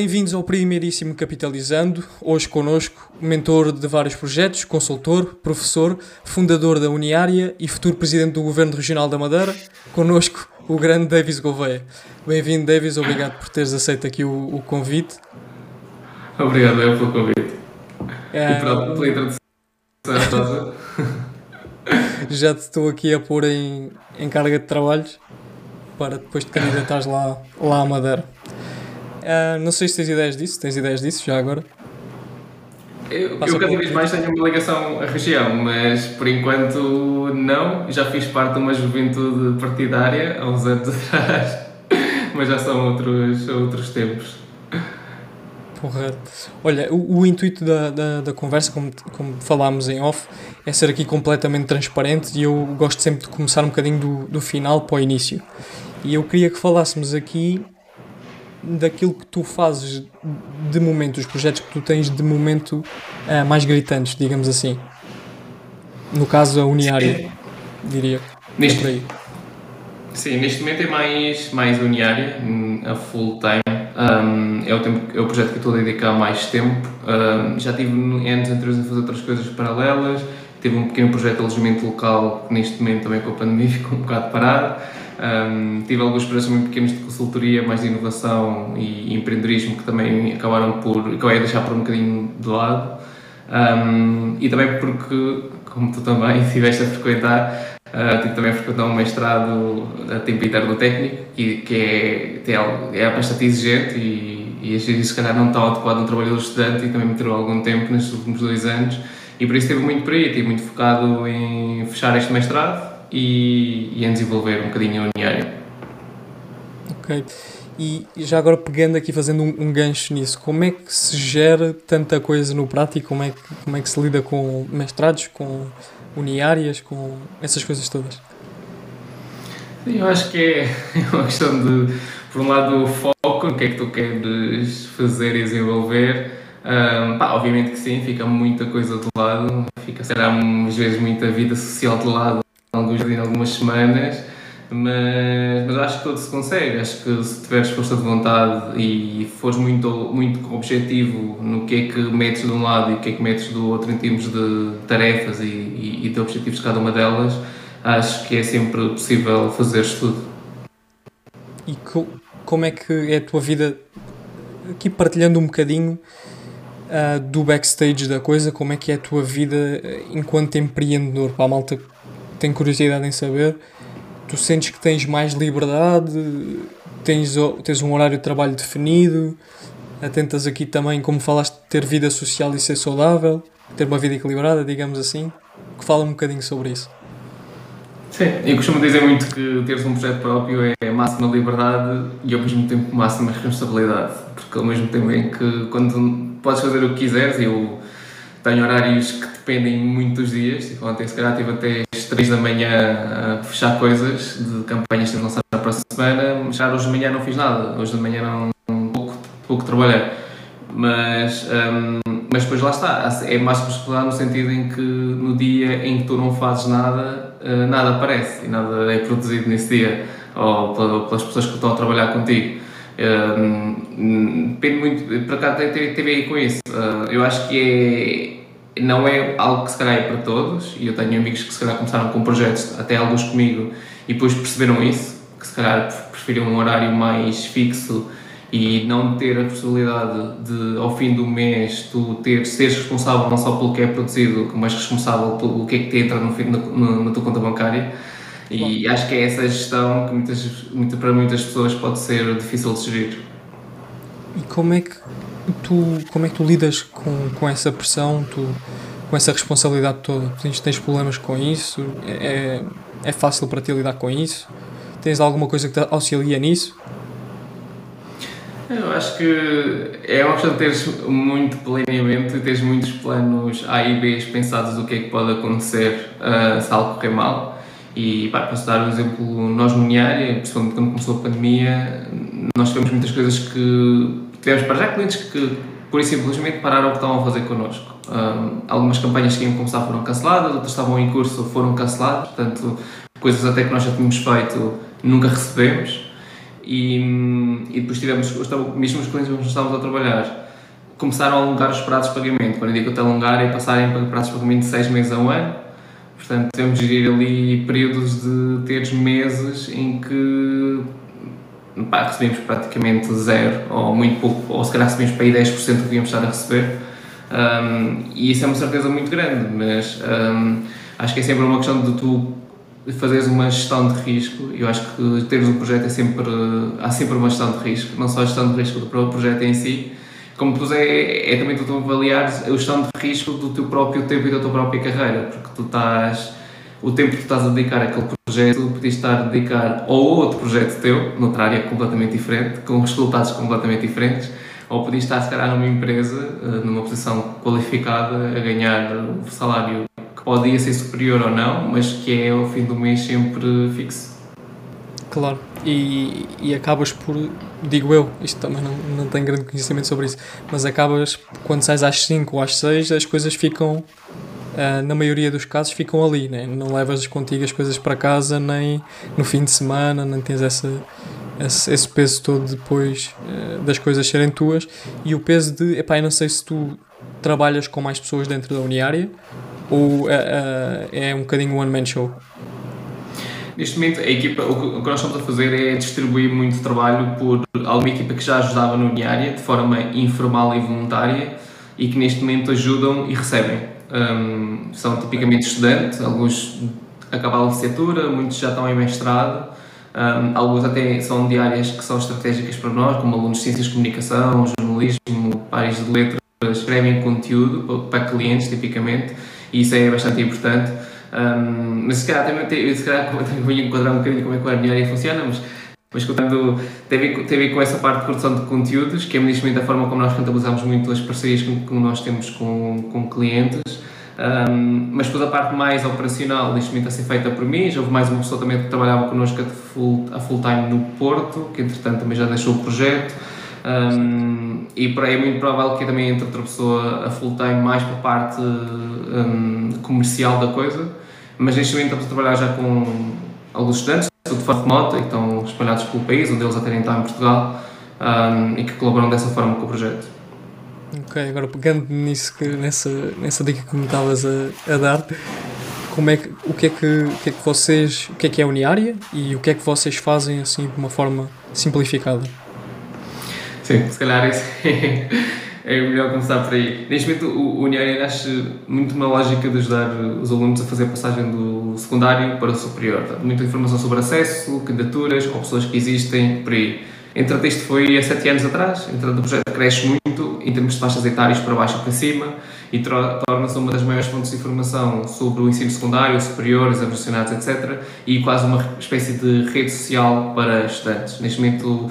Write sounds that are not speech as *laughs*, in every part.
Bem-vindos ao primeiríssimo Capitalizando. Hoje connosco, mentor de vários projetos, consultor, professor, fundador da Uniária e futuro presidente do Governo Regional da Madeira. Connosco, o grande Davis Gouveia. Bem-vindo, Davis. Obrigado por teres aceito aqui o, o convite. Obrigado eu pelo convite. É... E pela, pela introdução. *laughs* Já te estou aqui a pôr em, em carga de trabalhos para depois te candidatares lá, lá à Madeira. Uh, não sei se tens ideias disso, tens ideias disso já agora? Eu, eu cada vez mais tenho uma ligação à região, mas por enquanto não. Já fiz parte de uma juventude partidária há uns anos *laughs* atrás, mas já são outros, outros tempos. Correto. Olha, o, o intuito da, da, da, conversa, como, como falámos em off, é ser aqui completamente transparente e eu gosto sempre de começar um bocadinho do, do final para o início. E eu queria que falássemos aqui daquilo que tu fazes de momento, os projetos que tu tens de momento uh, mais gritantes, digamos assim. No caso, a Uniária, diria. Neste, é por aí. Sim, neste momento é mais, mais Uniária, a full time. Um, é, o tempo, é o projeto que estou a dedicar mais tempo. Um, já tive anos anteriores a fazer outras coisas paralelas. Tive um pequeno projeto de alojamento local que neste momento também com a pandemia *laughs* ficou um bocado parado. Um, tive alguns projetos muito pequenos de consultoria, mais de inovação e empreendedorismo que também acabaram por, acabei a deixar por um bocadinho de lado. Um, e também porque, como tu também *laughs* estiveste a frequentar, uh, tive também a frequentar um mestrado a tempo inteiro do técnico, que, que é, é, é bastante exigente e, e às vezes se calhar não está adequado no trabalho do estudante e também me tirou algum tempo nestes últimos dois anos e por isso esteve muito por aí, estive muito focado em fechar este mestrado e, e em desenvolver um bocadinho a Uniário. Ok. E já agora pegando aqui, fazendo um, um, gancho nisso, como é que se gera tanta coisa no prático? Como é que, como é que se lida com mestrados, com uniárias, com essas coisas todas? Eu acho que *laughs* é uma questão de, por um lado, o foco no que é que tu queres fazer e desenvolver. Um, pá, obviamente que sim, fica muita coisa de lado, fica, será às vezes muita vida social de lado alguns algumas semanas, mas, mas acho que tudo se consegue. Acho que se tiveres força de vontade e fores muito, muito objetivo no que é que metes de um lado e o que é que metes do outro em termos de tarefas e, e, e de objetivos de cada uma delas, acho que é sempre possível fazer tudo. E co como é que é a tua vida, aqui partilhando um bocadinho uh, do backstage da coisa, como é que é a tua vida enquanto empreendedor? Para a malta tenho curiosidade em saber. Tu sentes que tens mais liberdade, tens, tens um horário de trabalho definido, atentas aqui também, como falaste, ter vida social e ser saudável, ter uma vida equilibrada, digamos assim, que fala um bocadinho sobre isso. Sim, eu costumo dizer muito que teres um projeto próprio é máxima liberdade e ao mesmo tempo máxima responsabilidade, porque ao mesmo tempo em que quando podes fazer o que quiseres, eu tenho horários que dependem muito dos dias, tipo, ontem se calhar tive até às 3 da manhã a fechar coisas de campanhas que têm lançar na próxima semana, já hoje de manhã não fiz nada, hoje de manhã não, pouco, pouco trabalhei, mas, um, mas depois lá está, é mais responsabilidade no sentido em que no dia em que tu não fazes nada, uh, nada aparece e nada é produzido nesse dia, ou pelas pessoas que estão a trabalhar contigo. Depende muito, para cá teve aí com isso. Uh, eu acho que é, não é algo que se calhar é para todos, e eu tenho amigos que se calhar começaram com projetos, até alguns comigo, e depois perceberam isso, que se calhar preferiam um horário mais fixo e não ter a possibilidade de, ao fim do mês, tu ter, seres responsável não só pelo que é produzido, mas responsável pelo que é que te entra no, no, na tua conta bancária e Bom. acho que é essa gestão que muitas, muito, para muitas pessoas pode ser difícil de gerir. E como é que tu, como é que tu lidas com, com essa pressão, tu, com essa responsabilidade toda? Tens, tens problemas com isso? É, é fácil para ti lidar com isso? Tens alguma coisa que te auxilia nisso? Eu acho que é uma questão de teres muito planeamento e teres muitos planos A e B pensados do que é que pode acontecer uh, se algo correr mal. E pá, posso dar um exemplo, nós no Uniária, principalmente quando começou a pandemia, nós tivemos muitas coisas que tivemos para já clientes que por e simplesmente pararam o que estavam a fazer connosco. Um, algumas campanhas que iam começar foram canceladas, outras estavam em curso foram canceladas, portanto, coisas até que nós já tínhamos feito nunca recebemos. e, e depois tivemos, mesmo os clientes que nós estávamos a trabalhar, começaram a alongar os prazos de pagamento. Quando eu digo que alongar é passarem para prazos de pagamento de 6 meses a um ano. Portanto, temos de gerir ali períodos de teres meses em que pá, recebemos praticamente zero, ou muito pouco, ou se calhar recebemos para aí 10% do que devíamos estar a receber. Um, e isso é uma certeza muito grande, mas um, acho que é sempre uma questão de tu fazeres uma gestão de risco. Eu acho que teres um projeto é sempre, há sempre uma gestão de risco, não só a gestão de risco do próprio projeto em si, como depois é, é também tu avaliar a gestão de risco do teu próprio tempo e da tua própria carreira, porque tu estás o tempo que tu estás a dedicar àquele projeto, podias estar a dedicar a outro projeto teu, noutra área completamente diferente, com resultados completamente diferentes, ou podias estar, se calhar, numa empresa, eh, numa posição qualificada, a ganhar um salário que podia ser superior ou não, mas que é ao fim do mês sempre fixo. Claro, e, e acabas por, digo eu, isto também não, não tenho grande conhecimento sobre isso, mas acabas, quando sais às 5 ou às 6, as coisas ficam Uh, na maioria dos casos ficam ali, né? não levas contigo as coisas para casa nem no fim de semana, nem tens essa, esse, esse peso todo depois uh, das coisas serem tuas e o peso de, epá, eu não sei se tu trabalhas com mais pessoas dentro da Uniária ou uh, é um bocadinho one man show? Neste momento, a equipa, o que nós estamos a fazer é distribuir muito trabalho por alguma equipa que já ajudava no Uniária de forma informal e voluntária e que neste momento ajudam e recebem um, são tipicamente estudantes, alguns acabaram a licenciatura, muitos já estão em mestrado, um, alguns até são de áreas que são estratégicas para nós, como alunos de Ciências de Comunicação, Jornalismo, pares de Letras, escrevem conteúdo para clientes, tipicamente, e isso é bastante importante. Um, mas se calhar também se calhar *laughs* que enquadrar um bocadinho como é que a minha área funciona, mas mas contando, teve, teve com essa parte de produção de conteúdos, que é neste momento a forma como nós contabilizamos muito as parcerias que, que nós temos com, com clientes. Um, mas depois a parte mais operacional, neste momento a ser feita por mim. Já houve mais uma pessoa também que trabalhava connosco a full, a full time no Porto, que entretanto também já deixou o projeto. Um, e é muito provável que também entre outra pessoa a full time mais para a parte um, comercial da coisa. Mas neste momento estamos a trabalhar já com alguns estudantes de forma remota e que estão espalhados pelo país, onde eles até nem estão em Portugal um, e que colaboram dessa forma com o projeto. Ok, agora pegando nisso que, nessa, nessa dica que me estavas a, a dar, como é que, o, que é que, o que é que vocês, o que é que é a Uniária e o que é que vocês fazem assim de uma forma simplificada? Sim, se calhar isso *laughs* é, melhor começar por aí. Neste momento, o Uniária nasce muito na lógica de ajudar os alunos a fazer a passagem do secundário para o superior. Muita informação sobre acesso, candidaturas, opções que existem por aí. Entretanto, isto foi há sete anos atrás, entretanto, o projeto cresce muito em termos de faixas etárias para baixo e para cima e torna-se uma das maiores fontes de informação sobre o ensino secundário, superior, exames nacionais, etc. E quase uma espécie de rede social para estudantes. Neste momento,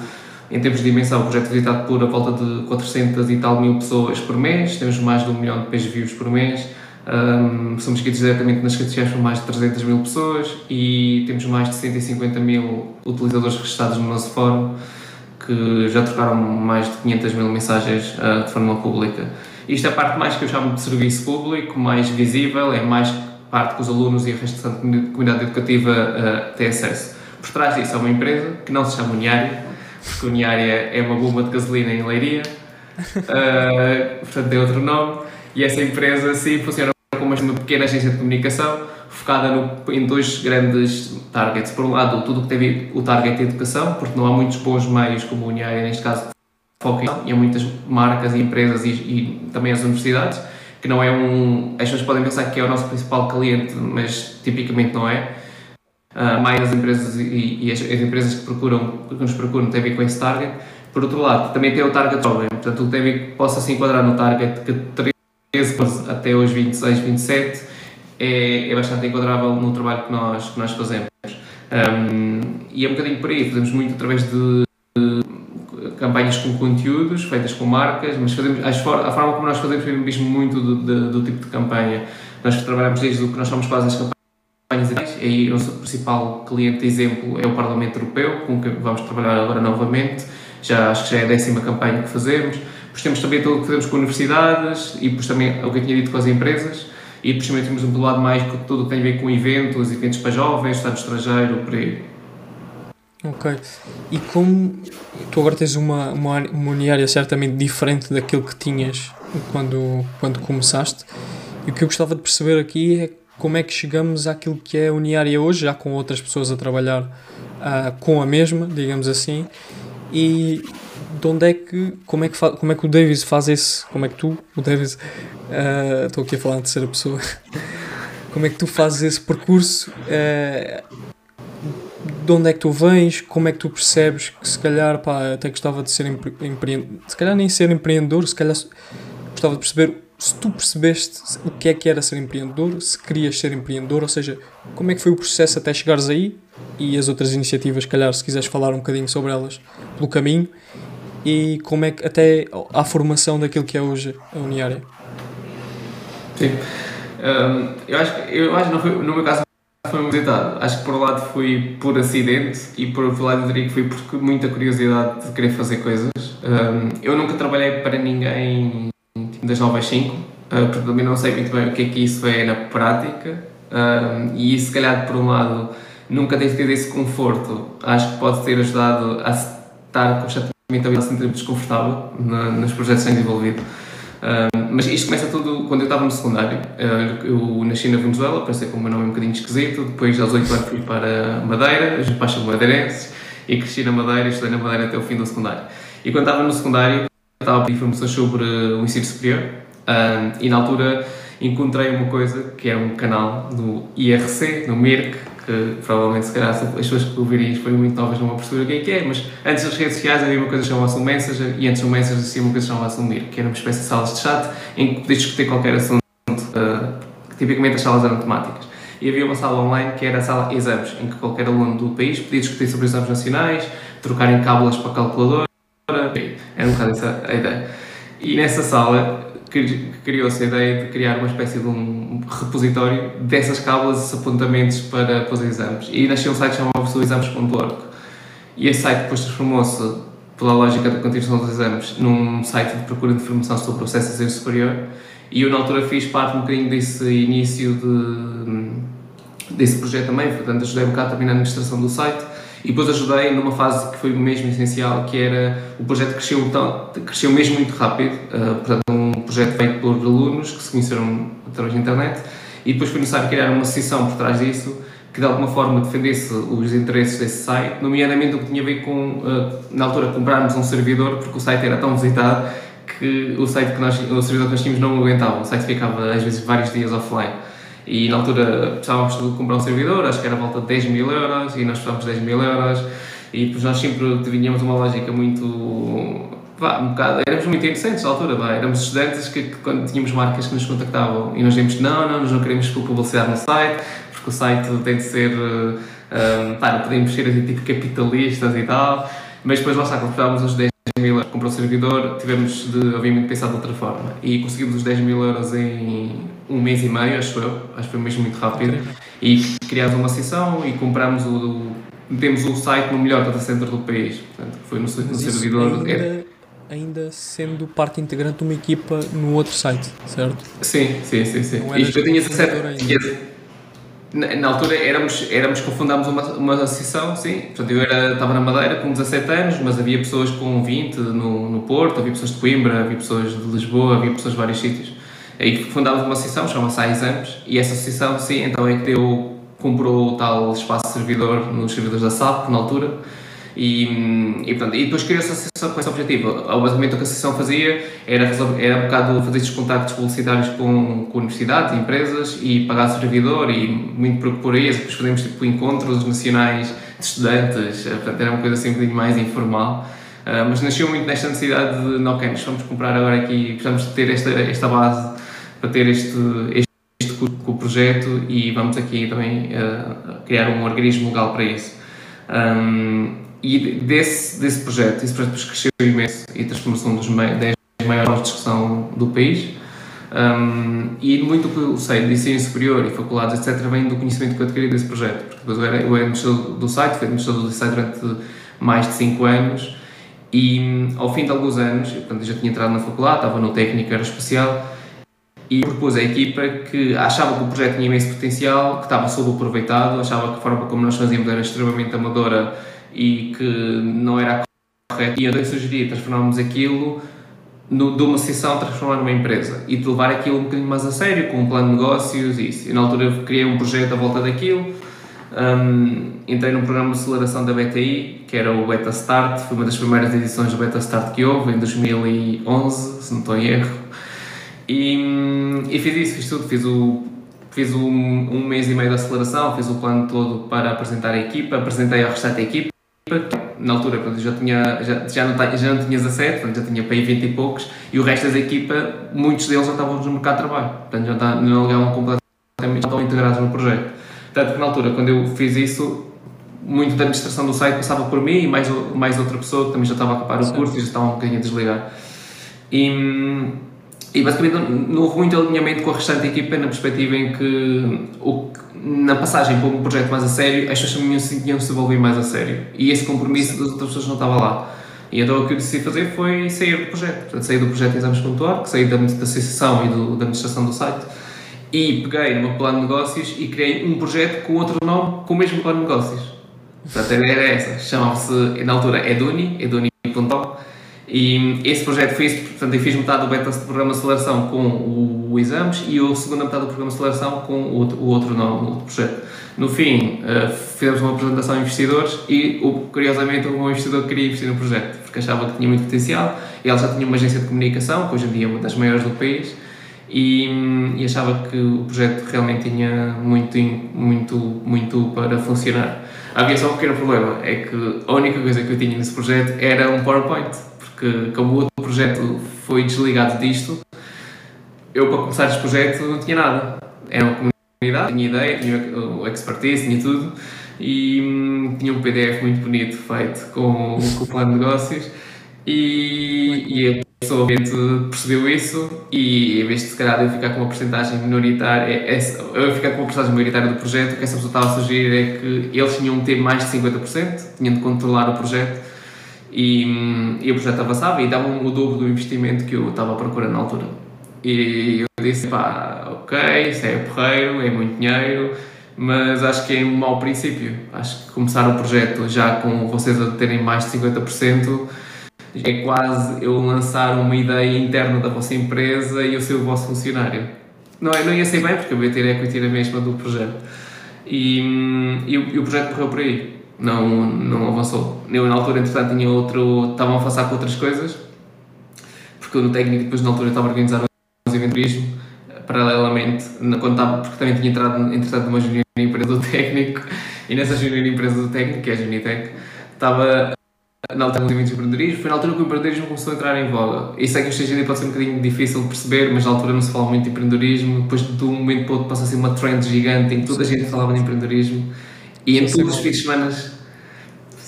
em termos de dimensão, o projeto é visitado por a volta de 400 e tal mil pessoas por mês, temos mais de um milhão de page views por mês, um, somos seguidos diretamente nas redes sociais por mais de 300 mil pessoas e temos mais de 150 mil utilizadores registrados no nosso fórum que já trocaram mais de 500 mil mensagens uh, de forma pública. Isto é a parte mais que eu chamo de serviço público, mais visível, é mais parte que os alunos e a restante comunidade educativa uh, têm acesso. Por trás disso há uma empresa que não se chama Uniária, Uniária é uma bomba de gasolina em Leiria, uh, *laughs* portanto tem outro nome, e essa empresa sim funciona como uma pequena agência de comunicação focada no, em dois grandes targets. Por um lado, tudo o que teve o target de educação, porque não há muitos bons meios como a Uniária, neste caso, foco em, há muitas marcas e empresas e, e, também as universidades, que não é um... As pessoas podem pensar que é o nosso principal cliente, mas tipicamente não é. Uh, mais as empresas e, e as, as, empresas que, procuram, que nos procuram têm a ver com esse target. Por outro lado, também tem o target jovem, portanto, o que possa se enquadrar no target que 13 até os 26, 27 é, é bastante enquadrável no trabalho que nós, que nós fazemos. Um, e é um bocadinho por aí, fazemos muito através de, de campanhas com conteúdos, feitas com marcas, mas fazemos, a forma como nós fazemos é mesmo muito do, do, do, tipo de campanha. Nós trabalhamos desde o que nós chamamos quase as campanhas e o nosso principal cliente exemplo é o Parlamento Europeu, com que vamos trabalhar agora novamente, já, acho que já é a décima campanha que fazemos. Depois temos também tudo o que fazemos com universidades e depois também o que eu tinha dito com as empresas e depois também temos um lado mais que tudo tem a ver com eventos, eventos para jovens, estado estrangeiro, por aí. Ok. E como tu agora tens uma, uma, uma uniária certamente diferente daquilo que tinhas quando, quando começaste, e o que eu gostava de perceber aqui é como é que chegamos àquilo que é a uniária hoje, já com outras pessoas a trabalhar uh, com a mesma, digamos assim, e de onde é que, como é que, como é que o Davis faz esse, como é que tu, o Davis, uh, estou aqui a falar em terceira pessoa, *laughs* como é que tu fazes esse percurso, uh, de onde é que tu vens, como é que tu percebes que se calhar, pá, até gostava de ser empreendedor, se calhar nem ser empreendedor, se calhar gostava de perceber se tu percebeste o que é que era ser empreendedor, se querias ser empreendedor, ou seja, como é que foi o processo até chegares aí e as outras iniciativas, calhar, se quiseres falar um bocadinho sobre elas pelo caminho e como é que até a formação daquilo que é hoje a Uniária. Sim. Um, eu acho que eu acho não foi, no meu caso foi um visitado. Acho que por um lado foi por acidente e por outro lado diria que foi por muita curiosidade de querer fazer coisas. Um, eu nunca trabalhei para ninguém das 9 às 5, uh, porque também não sei muito bem o que é que isso é na prática. Um, e isso, se calhar, por um lado, nunca ter tido esse conforto, acho que pode ter ajudado a estar constantemente a sentir desconfortável nos projetos tenho desenvolvido. Uh, mas isto começa tudo quando eu estava no secundário. Eu nasci na Venezuela, pensei com o meu nome um bocadinho esquisito. Depois, aos 8 anos, fui para Madeira, os meus pais são madeirenses, e cresci na Madeira estudei na Madeira até o fim do secundário. E quando estava no secundário, estava a pedir informações sobre o ensino superior, uh, e na altura encontrei uma coisa que é um canal do IRC, no MIRC, que provavelmente se calhar as pessoas que ouvirem isto forem muito novas perceber o que é que é, mas antes das redes sociais havia uma coisa que chamava-se o Messenger e antes do Messenger existia uma coisa que chamava-se o Mir, que era uma espécie de salas de chat em que podias discutir qualquer assunto, uh, tipicamente as salas eram temáticas. E havia uma sala online que era a sala exames, em que qualquer aluno do país podia discutir sobre exames nacionais, trocar em cábulas para a calculadora, era um bocado essa a ideia. E nessa sala criou-se a ideia de criar uma espécie de um repositório dessas cábulas e apontamentos para, para os exames. E nasceu um site chamado exames.org. E esse site depois transformou-se, pela lógica da continuação dos exames, num site de procura de informação sobre o processo de ensino superior. E eu, na altura, fiz parte um bocadinho desse início de, desse projeto também, portanto, ajudei um bocado também na administração do site e depois ajudei numa fase que foi mesmo essencial, que era o projeto cresceu, tão, cresceu mesmo muito rápido, uh, portanto um projeto feito por alunos que se conheceram através da internet e depois foi necessário criar uma seção por trás disso que de alguma forma defendesse os interesses desse site, nomeadamente o que tinha a ver com, uh, na altura, comprarmos um servidor, porque o site era tão visitado que o site que nós, o servidor que nós tínhamos não aguentava, o site ficava às vezes vários dias offline. E na altura precisávamos de comprar um servidor, acho que era volta de 10 mil euros, e nós precisávamos de 10 mil euros, e depois nós sempre tínhamos uma lógica muito. Vá, um bocado, éramos muito inocentes na altura, vá, éramos estudantes que, que, quando tínhamos marcas que nos contactavam e nós dizíamos não, não, nós não queremos publicidade no site, porque o site tem de ser. Um, pá, não podemos ser assim, tipo capitalistas e tal, mas depois lá está, precisávamos os 10 para um servidor, tivemos de, obviamente, pensar de outra forma. E conseguimos os 10 mil euros em um mês e meio, acho eu, acho que foi mesmo muito rápido. E criámos uma sessão e comprámos o, o metemos o site no melhor data center do país. Portanto, foi no, no servidor. Ainda, é... ainda sendo parte integrante de uma equipa no outro site, certo? Sim, sim, sim. sim. Isto eu tinha 17 na, na, altura éramos, éramos confundámos uma, uma associação, sim. Portanto, eu era, estava na Madeira com 17 anos, mas havia pessoas com 20 no, no Porto, havia pessoas de Coimbra, havia pessoas de Lisboa, havia pessoas de vários sítios. Aí fundámos uma associação, chama-se Exames, e essa associação, sim, então é que deu, comprou o tal espaço servidor nos servidores da SAP, na altura, e, e, e depois criou-se a associação com esse objetivo. Basicamente o que a associação fazia era, era um bocado fazer estes contactos publicitários com, com universidades, empresas e pagar servidor e muito por, por aí. Depois fazíamos tipo encontros nacionais de estudantes, eh, portanto era uma coisa assim um bocadinho mais informal. Uh, mas nasceu muito nesta necessidade de, não, ok, nós vamos comprar agora aqui, precisamos de ter esta, esta base para ter este, este, este com o projeto e vamos aqui também uh, criar um organismo legal para isso. Um, e desse, desse projeto, esse projeto cresceu imenso e transformou-se um dos 10 maiores discussão do país. Um, e muito que eu sei de ensino superior e faculdades, etc., vem do conhecimento que eu adquiri desse projeto. Porque depois eu era, eu era administrador do site, fui administrador do site durante mais de 5 anos e ao fim de alguns anos, eu, já tinha entrado na faculdade, estava no técnico aeroespacial e propus à equipa que achava que o projeto tinha imenso potencial, que estava subaproveitado, achava que a forma como nós fazíamos era extremamente amadora e que não era correto. E eu sugeri transformarmos aquilo no, de uma sessão transformar numa empresa e de levar aquilo um bocadinho mais a sério, com um plano de negócios e isso. E na altura eu criei um projeto à volta daquilo. Um, entrei num programa de aceleração da BTI, que era o Beta Start, foi uma das primeiras edições do Beta Start que houve, em 2011, se não estou em erro. E, e fiz isso, fiz tudo, fiz o fiz um, um mês e meio de aceleração, fiz o plano todo para apresentar a equipa, apresentei ao restante da equipa, na altura portanto, já, tinha, já, já, não, já não tinha 17, portanto, já tinha para aí 20 e poucos, e o resto da equipa, muitos deles já estavam no mercado de trabalho, portanto já tá, não ligavam completamente, já estão integrados no projeto. Tanto que na altura, quando eu fiz isso, muito da administração do site passava por mim e mais, mais outra pessoa que também já estava a acabar o curso e já estava um bocadinho a desligar. E, e basicamente não houve muito alinhamento com a restante equipa na perspectiva em que, o, na passagem para um projeto mais a sério, as pessoas também tinham se envolver mais a sério. E esse compromisso das outras pessoas não estava lá. E então o que eu decidi fazer foi sair do projeto. Portanto, sair do projeto Exames.org, sair da, da associação e do, da administração do site e peguei no meu plano de negócios e criei um projeto com outro nome, com o mesmo plano de negócios. Portanto, a ideia era essa. Chamava-se, na altura, Eduni, eduni.com e esse projeto isso, portanto, eu fiz metade do beta do programa de aceleração com o, o exames e a segunda metade do programa de aceleração com o outro, o outro nome, o outro projeto. No fim, uh, fizemos uma apresentação a investidores e, curiosamente, o meu investidor queria investir no projeto, porque achava que tinha muito potencial e ela já tinha uma agência de comunicação, que hoje em dia é uma das maiores do país, e, e, achava que o projeto realmente tinha muito, muito, muito para funcionar. Havia só um pequeno problema, é que a única coisa que eu tinha nesse projeto era um PowerPoint, porque como o outro projeto foi desligado disto, eu para começar este projeto não tinha nada. Era uma comunidade, tinha ideia, tinha o expertise, tinha tudo, e hum, tinha um PDF muito bonito feito com, com o plano de negócios, e, e pessoa percebeu isso e em vez de se calhar eu ficar com uma porcentagem minoritária, é, é, eu ficar com uma porcentagem minoritária do projeto, o que essa pessoa estava a sugerir é que eles tinham de ter mais de 50%, tinham de controlar o projeto e, e o projeto avançava e davam o dobro do investimento que eu estava a procurar na altura. E eu disse, pá, ok, isso é porreiro, é muito dinheiro, mas acho que é um mau princípio. Acho que começar o projeto já com vocês a terem mais de 50% é quase eu lançar uma ideia interna da vossa empresa e eu ser o vosso funcionário. Não, não ia ser bem, porque eu ia ter equity na mesma do projeto. E, e, e o projeto correu por aí, não, não avançou. Eu, na altura, entretanto, tinha outro. estavam a avançar com outras coisas, porque eu no técnico, depois na altura, estava a organizar um eventurismo, paralelamente, quando estava, porque também tinha entrado, entretanto, numa junior empresa do técnico, e nessa junior empresa do técnico, que é a Junitec, estava na altura do empreendedorismo, foi na altura que o empreendedorismo começou a entrar em voga. E sei que dia pode ser um bocadinho difícil de perceber, mas na altura não se fala muito de empreendedorismo, depois de um momento para outro passa a ser uma trend gigante em que toda a gente falava de empreendedorismo e em todos os fins de semana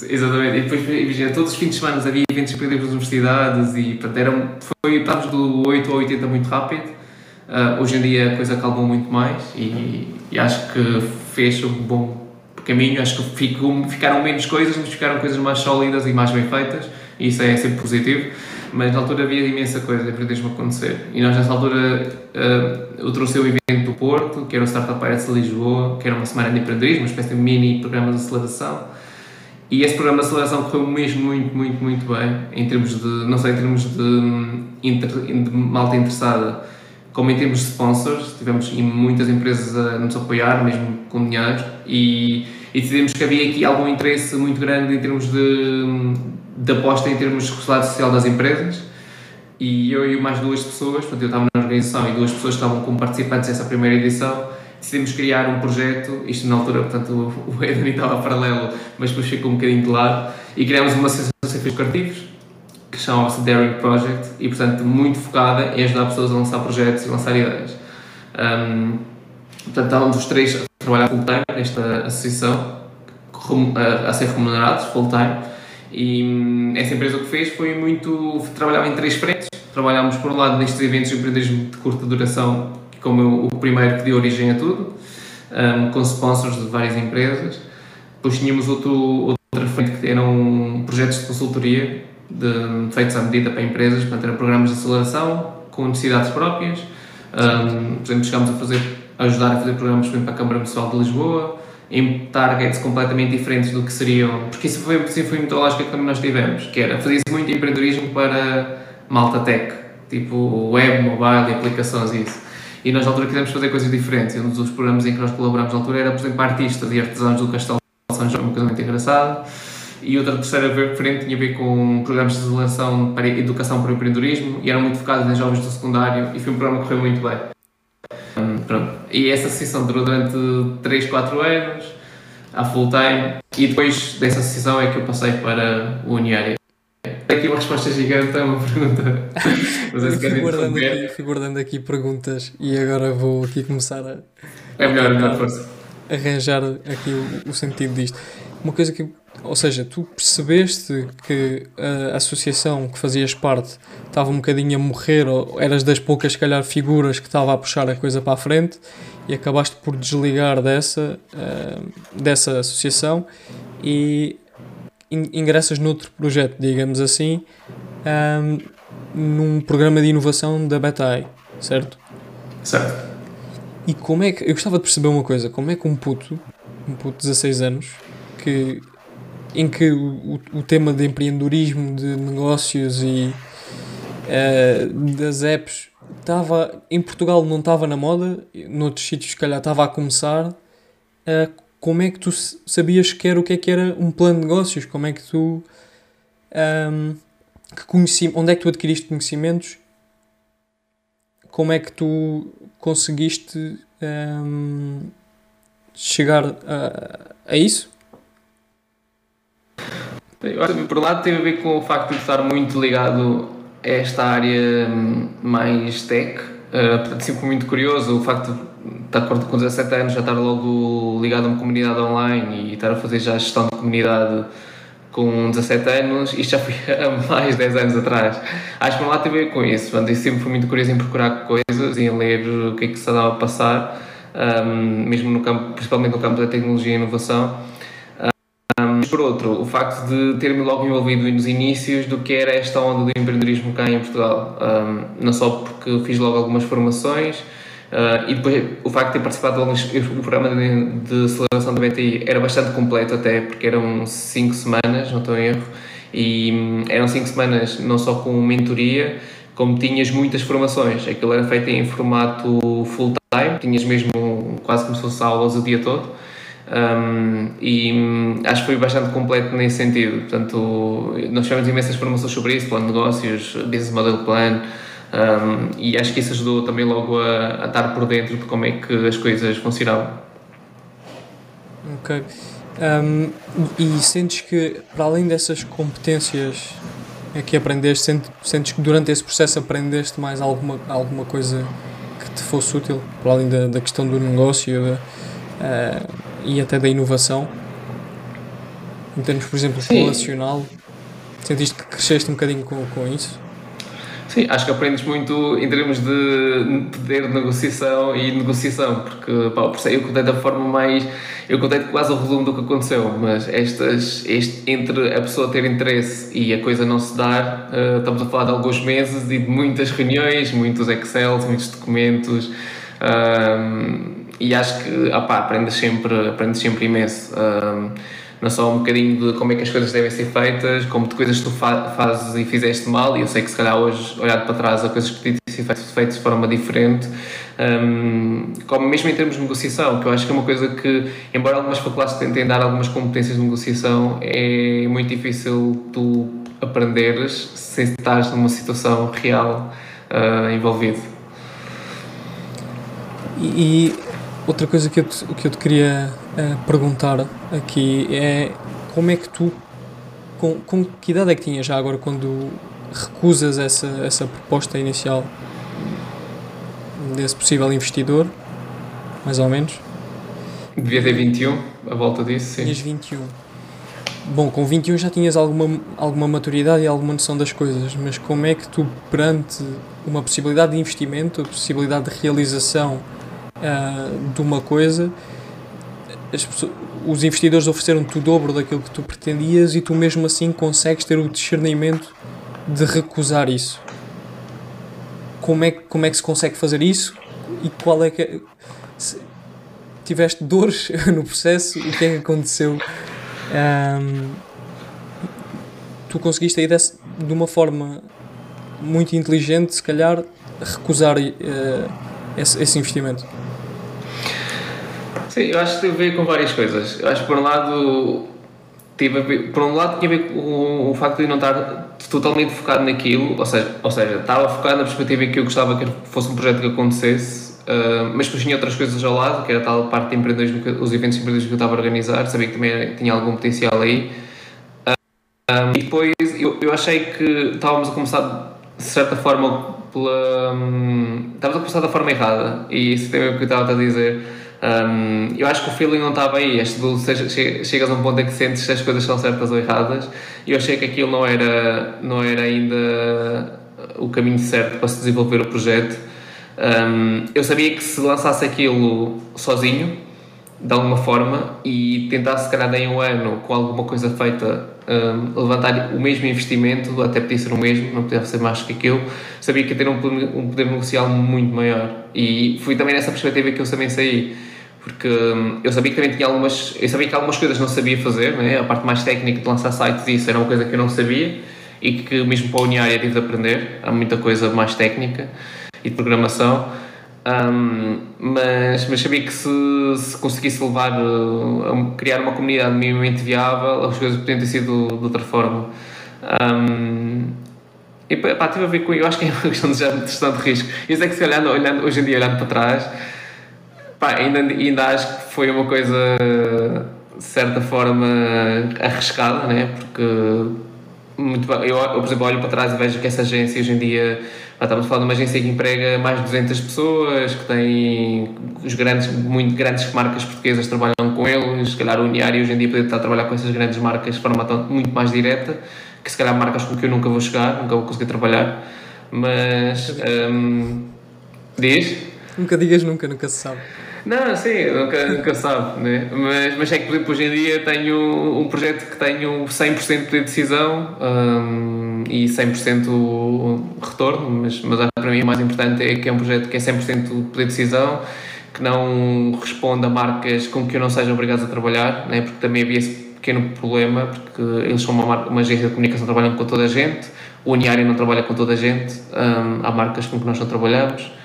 exatamente, e depois imagina, todos os fins de semana havia eventos empreendedores nas universidades e portanto, eram, foi, estávamos do 8 ao 80 muito rápido, uh, hoje em dia a coisa calmou muito mais e, e acho que fez um bom caminho, acho que ficou, ficaram menos coisas, mas ficaram coisas mais sólidas e mais bem feitas, e isso é sempre positivo. Mas na altura havia imensa coisa para deixar acontecer. E nós, nessa altura, uh, eu trouxe o evento do Porto, que era o Startup de Lisboa, que era uma semana de empreendedorismo, uma espécie de mini programa de aceleração. E esse programa de aceleração correu mesmo muito, muito, muito bem, em termos de, não só em termos de, de malta interessada, como em termos de sponsors, tivemos muitas empresas a nos apoiar, mesmo com dinheiro, e, e decidimos que havia aqui algum interesse muito grande em termos de, de aposta em termos de responsabilidade social das empresas. E eu e mais duas pessoas, portanto, eu estava na organização e duas pessoas estavam como participantes dessa primeira edição, decidimos criar um projeto, isto na altura, portanto, *laughs* o Edwin estava paralelo, mas depois ficou um bocadinho de lado, e criámos uma associação de fins lucrativos, que chamava-se Daring Project e, portanto, muito focada em ajudar pessoas a lançar projetos e lançar ideias. Um, portanto, estávamos os três a trabalhar full-time nesta associação, a ser remunerados full-time, e hum, essa empresa que fez foi muito. trabalhava em três frentes. Trabalhámos, por um lado, nestes eventos de empreendedorismo de curta duração, como o primeiro que deu origem a tudo, um, com sponsors de várias empresas. Depois tínhamos outro, outra frente que eram projetos de consultoria de, feitos à medida para empresas, portanto, eram programas de aceleração com necessidades próprias. Um, por exemplo, chegámos a fazer, ajudar a fazer programas para a Câmara Municipal de Lisboa, em targets completamente diferentes do que seriam, porque isso foi, isso foi muito a lógica que nós tivemos, que era fazer muito empreendedorismo para malta tech, tipo web, mobile, aplicações e isso. E nós na altura quisemos fazer coisas diferentes. E um dos programas em que nós colaboramos na altura era, por exemplo, artistas e artesãos do Castelo de São João, uma coisa muito engraçada. E outra terceira vertente tinha a ver com programas de seleção para educação para o empreendedorismo e eram muito focados em jovens do secundário e foi um programa que correu muito bem. Pronto. E essa sessão durou durante 3, 4 anos, a full time, e depois dessa sessão é que eu passei para o Uniária. Aqui uma resposta gigante a uma pergunta. *laughs* Mas é fui, guardando aqui, fui guardando aqui perguntas e agora vou aqui começar a. É melhor, é melhor, força. Arranjar aqui o, o sentido disto. Uma coisa que ou seja, tu percebeste que a associação que fazias parte estava um bocadinho a morrer, ou eras das poucas, se calhar, figuras que estava a puxar a coisa para a frente e acabaste por desligar dessa, uh, dessa associação e ingressas noutro projeto, digamos assim, um, num programa de inovação da BetaI, certo? Certo. E como é que. Eu gostava de perceber uma coisa: como é que um puto, um puto de 16 anos, que em que o, o tema de empreendedorismo, de negócios e uh, das apps estava em Portugal não estava na moda, noutros sítios se calhar estava a começar. Uh, como é que tu sabias que era o que é que era um plano de negócios? Como é que tu um, ehm, que conheci, onde é que tu adquiriste conhecimentos? Como é que tu conseguiste um, ehm, chegar a, a isso? Por um lado tem a ver com o facto de estar muito ligado a esta área hum, mais tech. Uh, portanto, sempre muito curioso o facto de estar com 17 anos já estar logo ligado a uma comunidade online e estar a fazer já gestão de comunidade com 17 anos, isto já foi *laughs* há mais de 10 anos atrás. Acho que por um lado tem a ver com isso. Portanto, eu sempre fui muito curioso em procurar coisas e em ler o que é que se dava a passar, um, mesmo no campo, principalmente no campo da tecnologia e inovação por outro, o facto de ter-me logo envolvido nos inícios do que era esta onda do empreendedorismo cá em Portugal. Um, não só porque fiz logo algumas formações, uh, e depois o facto de ter participado de alguns. O programa de, de aceleração da BTI era bastante completo, até porque eram 5 semanas, não estou em erro, e um, eram 5 semanas não só com mentoria, como tinhas muitas formações. Aquilo era feito em formato full-time, tinhas mesmo quase como se fosse aulas o dia todo. Um, e hum, acho que foi bastante completo nesse sentido. Portanto, nós tivemos imensas formações sobre isso, plano de negócios, business model plan, um, e acho que isso ajudou também logo a, a, estar por dentro de como é que as coisas funcionavam. Ok. Um, e sentes que, para além dessas competências que aprendeste, sentes, sentes que durante esse processo aprendeste mais alguma, alguma coisa que te fosse útil, para além da, da questão do negócio? Da, uh, e até da inovação? Em termos, por exemplo, Sim. relacional, sentiste que cresceste um bocadinho com, com isso? Sim, acho que aprendes muito em termos de poder de negociação e negociação, porque pá, eu contei da forma mais. Eu contei quase o resumo do que aconteceu, mas estas, este, entre a pessoa ter interesse e a coisa não se dar, uh, estamos a falar de alguns meses e de muitas reuniões, muitos Excels, muitos documentos. E acho que opá, aprendes, sempre, aprendes sempre imenso. Um, não só um bocadinho de como é que as coisas devem ser feitas, como de coisas que tu fa fazes e fizeste mal, e eu sei que se calhar hoje, olhado para trás, há coisas que podiam ser feitas de forma diferente, um, como mesmo em termos de negociação, que eu acho que é uma coisa que, embora algumas faculdades tentem dar algumas competências de negociação, é muito difícil tu aprenderes sem estar numa situação real uh, envolvido. E Outra coisa que eu te, que eu te queria uh, perguntar aqui é como é que tu, com, com que idade é que tinhas já agora quando recusas essa, essa proposta inicial desse possível investidor, mais ou menos? Devia ter 21, a volta disso, sim. Tinhas 21. Bom, com 21 já tinhas alguma, alguma maturidade e alguma noção das coisas, mas como é que tu, perante uma possibilidade de investimento, a possibilidade de realização uh, de uma coisa, pessoas, os investidores ofereceram-te o dobro daquilo que tu pretendias e tu mesmo assim consegues ter o discernimento de recusar isso. Como é, como é que se consegue fazer isso e qual é que é, se, tiveste dores *laughs* no processo, o que é que aconteceu? Um, tu conseguiste aí desse, de uma forma muito inteligente, se calhar, recusar uh, esse, esse, investimento. Sim, eu acho que teve a ver com várias coisas. Eu acho que por um lado tive ver, por um lado tinha a ver com o facto de não estar totalmente focado naquilo, ou seja, ou seja estava focado na perspectiva que eu gostava que fosse um projeto que acontecesse, uh, mas depois tinha outras coisas ao lado, que era a tal parte de empreendedorismo, os eventos de empreendedorismo que eu estava a organizar, sabia que também tinha algum potencial aí. Uh, e depois eu, eu achei que estávamos a começar de certa forma pela. Um, estávamos a começar da forma errada, e isso ver com o que eu estava a dizer um, eu acho que o feeling não estava aí. Este do, chegas a um ponto em que sentes se as coisas são certas ou erradas. E eu achei que aquilo não era, não era ainda o caminho certo para se desenvolver o projeto. Um, eu sabia que se lançasse aquilo sozinho, de alguma forma, e tentasse, se calhar, em um ano, com alguma coisa feita, um, levantar o mesmo investimento, até podia ser o mesmo, não podia ser mais que aquilo, sabia que ia ter um, um poder negocial muito maior. E fui também nessa perspectiva que eu também saí porque hum, eu sabia que também tinha algumas eu sabia que algumas coisas não sabia fazer né? a parte mais técnica de lançar sites isso era uma coisa que eu não sabia e que mesmo para a Uniária tive de aprender. Há muita coisa mais técnica e de programação. Um, mas, mas sabia que se, se conseguisse levar uh, criar uma comunidade minimamente viável as coisas podiam ter sido de outra forma. Um, e pá, tive a ver com eu acho que é uma *laughs* questão de gestão de risco. Isso é que se olhando, olhando hoje em dia olhando para trás Pá, ainda, ainda acho que foi uma coisa, de certa forma, arriscada, né? porque muito bem, eu, eu, por exemplo, olho para trás e vejo que essa agência hoje em dia, estamos a falar de uma agência que emprega mais de 200 pessoas, que tem os grandes, muito grandes marcas portuguesas trabalham com eles, se calhar o Uniário hoje em dia poderia estar a trabalhar com essas grandes marcas de forma muito mais direta, que se calhar marcas com que eu nunca vou chegar, nunca vou conseguir trabalhar, mas... Um, diz? Nunca digas nunca, nunca se sabe. Não, sim, nunca, nunca sabe, né? mas, mas é que, por exemplo, hoje em dia tenho um projeto que tenho 100% de decisão um, e 100% retorno, mas, mas para mim o mais importante é que é um projeto que é 100% de poder de decisão, que não responde a marcas com que eu não seja obrigado a trabalhar, né? porque também havia esse pequeno problema, porque eles são uma, uma agência de comunicação trabalham com toda a gente, o Uniário não trabalha com toda a gente, um, há marcas com que nós não trabalhamos.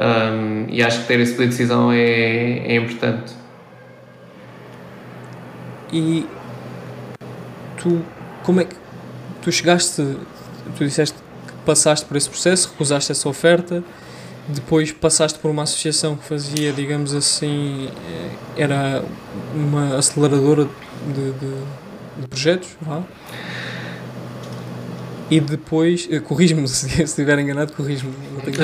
Um, e acho que ter esse poder de decisão é, é importante. E tu, como é que tu chegaste, tu disseste que passaste por esse processo, recusaste essa oferta, depois passaste por uma associação que fazia, digamos assim, eh, era uma aceleradora de, de, de projetos, vá? E depois, eh, corrijo-me *laughs* se estiver enganado, corrijo-me, não tenho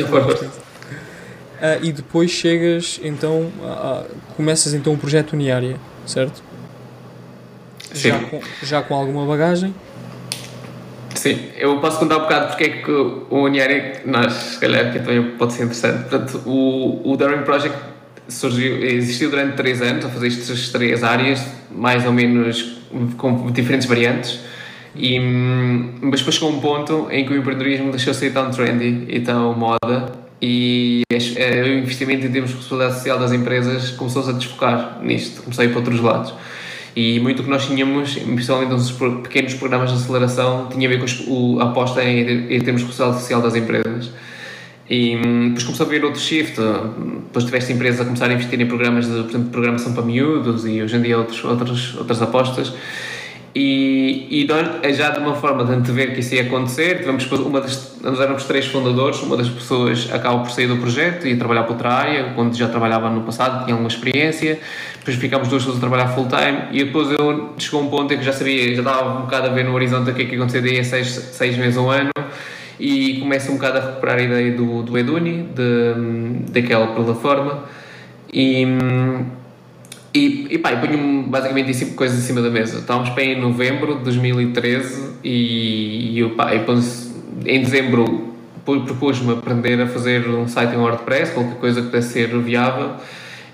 Uh, e depois chegas, então, a, a, começas então um projeto Uniária, certo? Sim. Já com, já com alguma bagagem? Sim, eu posso contar um bocado porque é que o Uniária, nós, se calhar, que também pode ser interessante. Portanto, o, o Daring Project surgiu, existiu durante 3 anos, a fazer estas três áreas, mais ou menos com diferentes variantes. E, hum, mas depois chegou um ponto em que o empreendedorismo deixou de ser tão trendy e tão moda e é, o investimento em termos de responsabilidade social das empresas começou-se a desfocar nisto, comecei para outros lados. E muito o que nós tínhamos, principalmente nos pequenos programas de aceleração, tinha a ver com a aposta em, termos de responsabilidade social das empresas. E hum, depois começou a haver outro shift, depois tiveste empresas a começar a investir em programas de, por exemplo, programação para miúdos e hoje em dia outros, outras, outras apostas. E, e nós, é já de uma forma de antever que isso ia acontecer, tivemos uma das, nós éramos três fundadores, uma das pessoas acabou por sair do projeto e trabalhar para outra área, onde já trabalhava no passado, tinha alguma experiência, depois ficámos duas pessoas a trabalhar full time e depois eu chegou um ponto em que já sabia, já estava um bocado a ver no horizonte o que é que ia acontecer daí a seis, seis meses, um ano, e começo um bocado a recuperar a ideia do, do Eduni, de, daquela plataforma, e e, e pá, eu ponho basicamente cinco coisas em cima da mesa. Estávamos bem em novembro de 2013 e, e eu, pá, eu em dezembro propus-me aprender a fazer um site em WordPress, qualquer coisa que pudesse ser viável.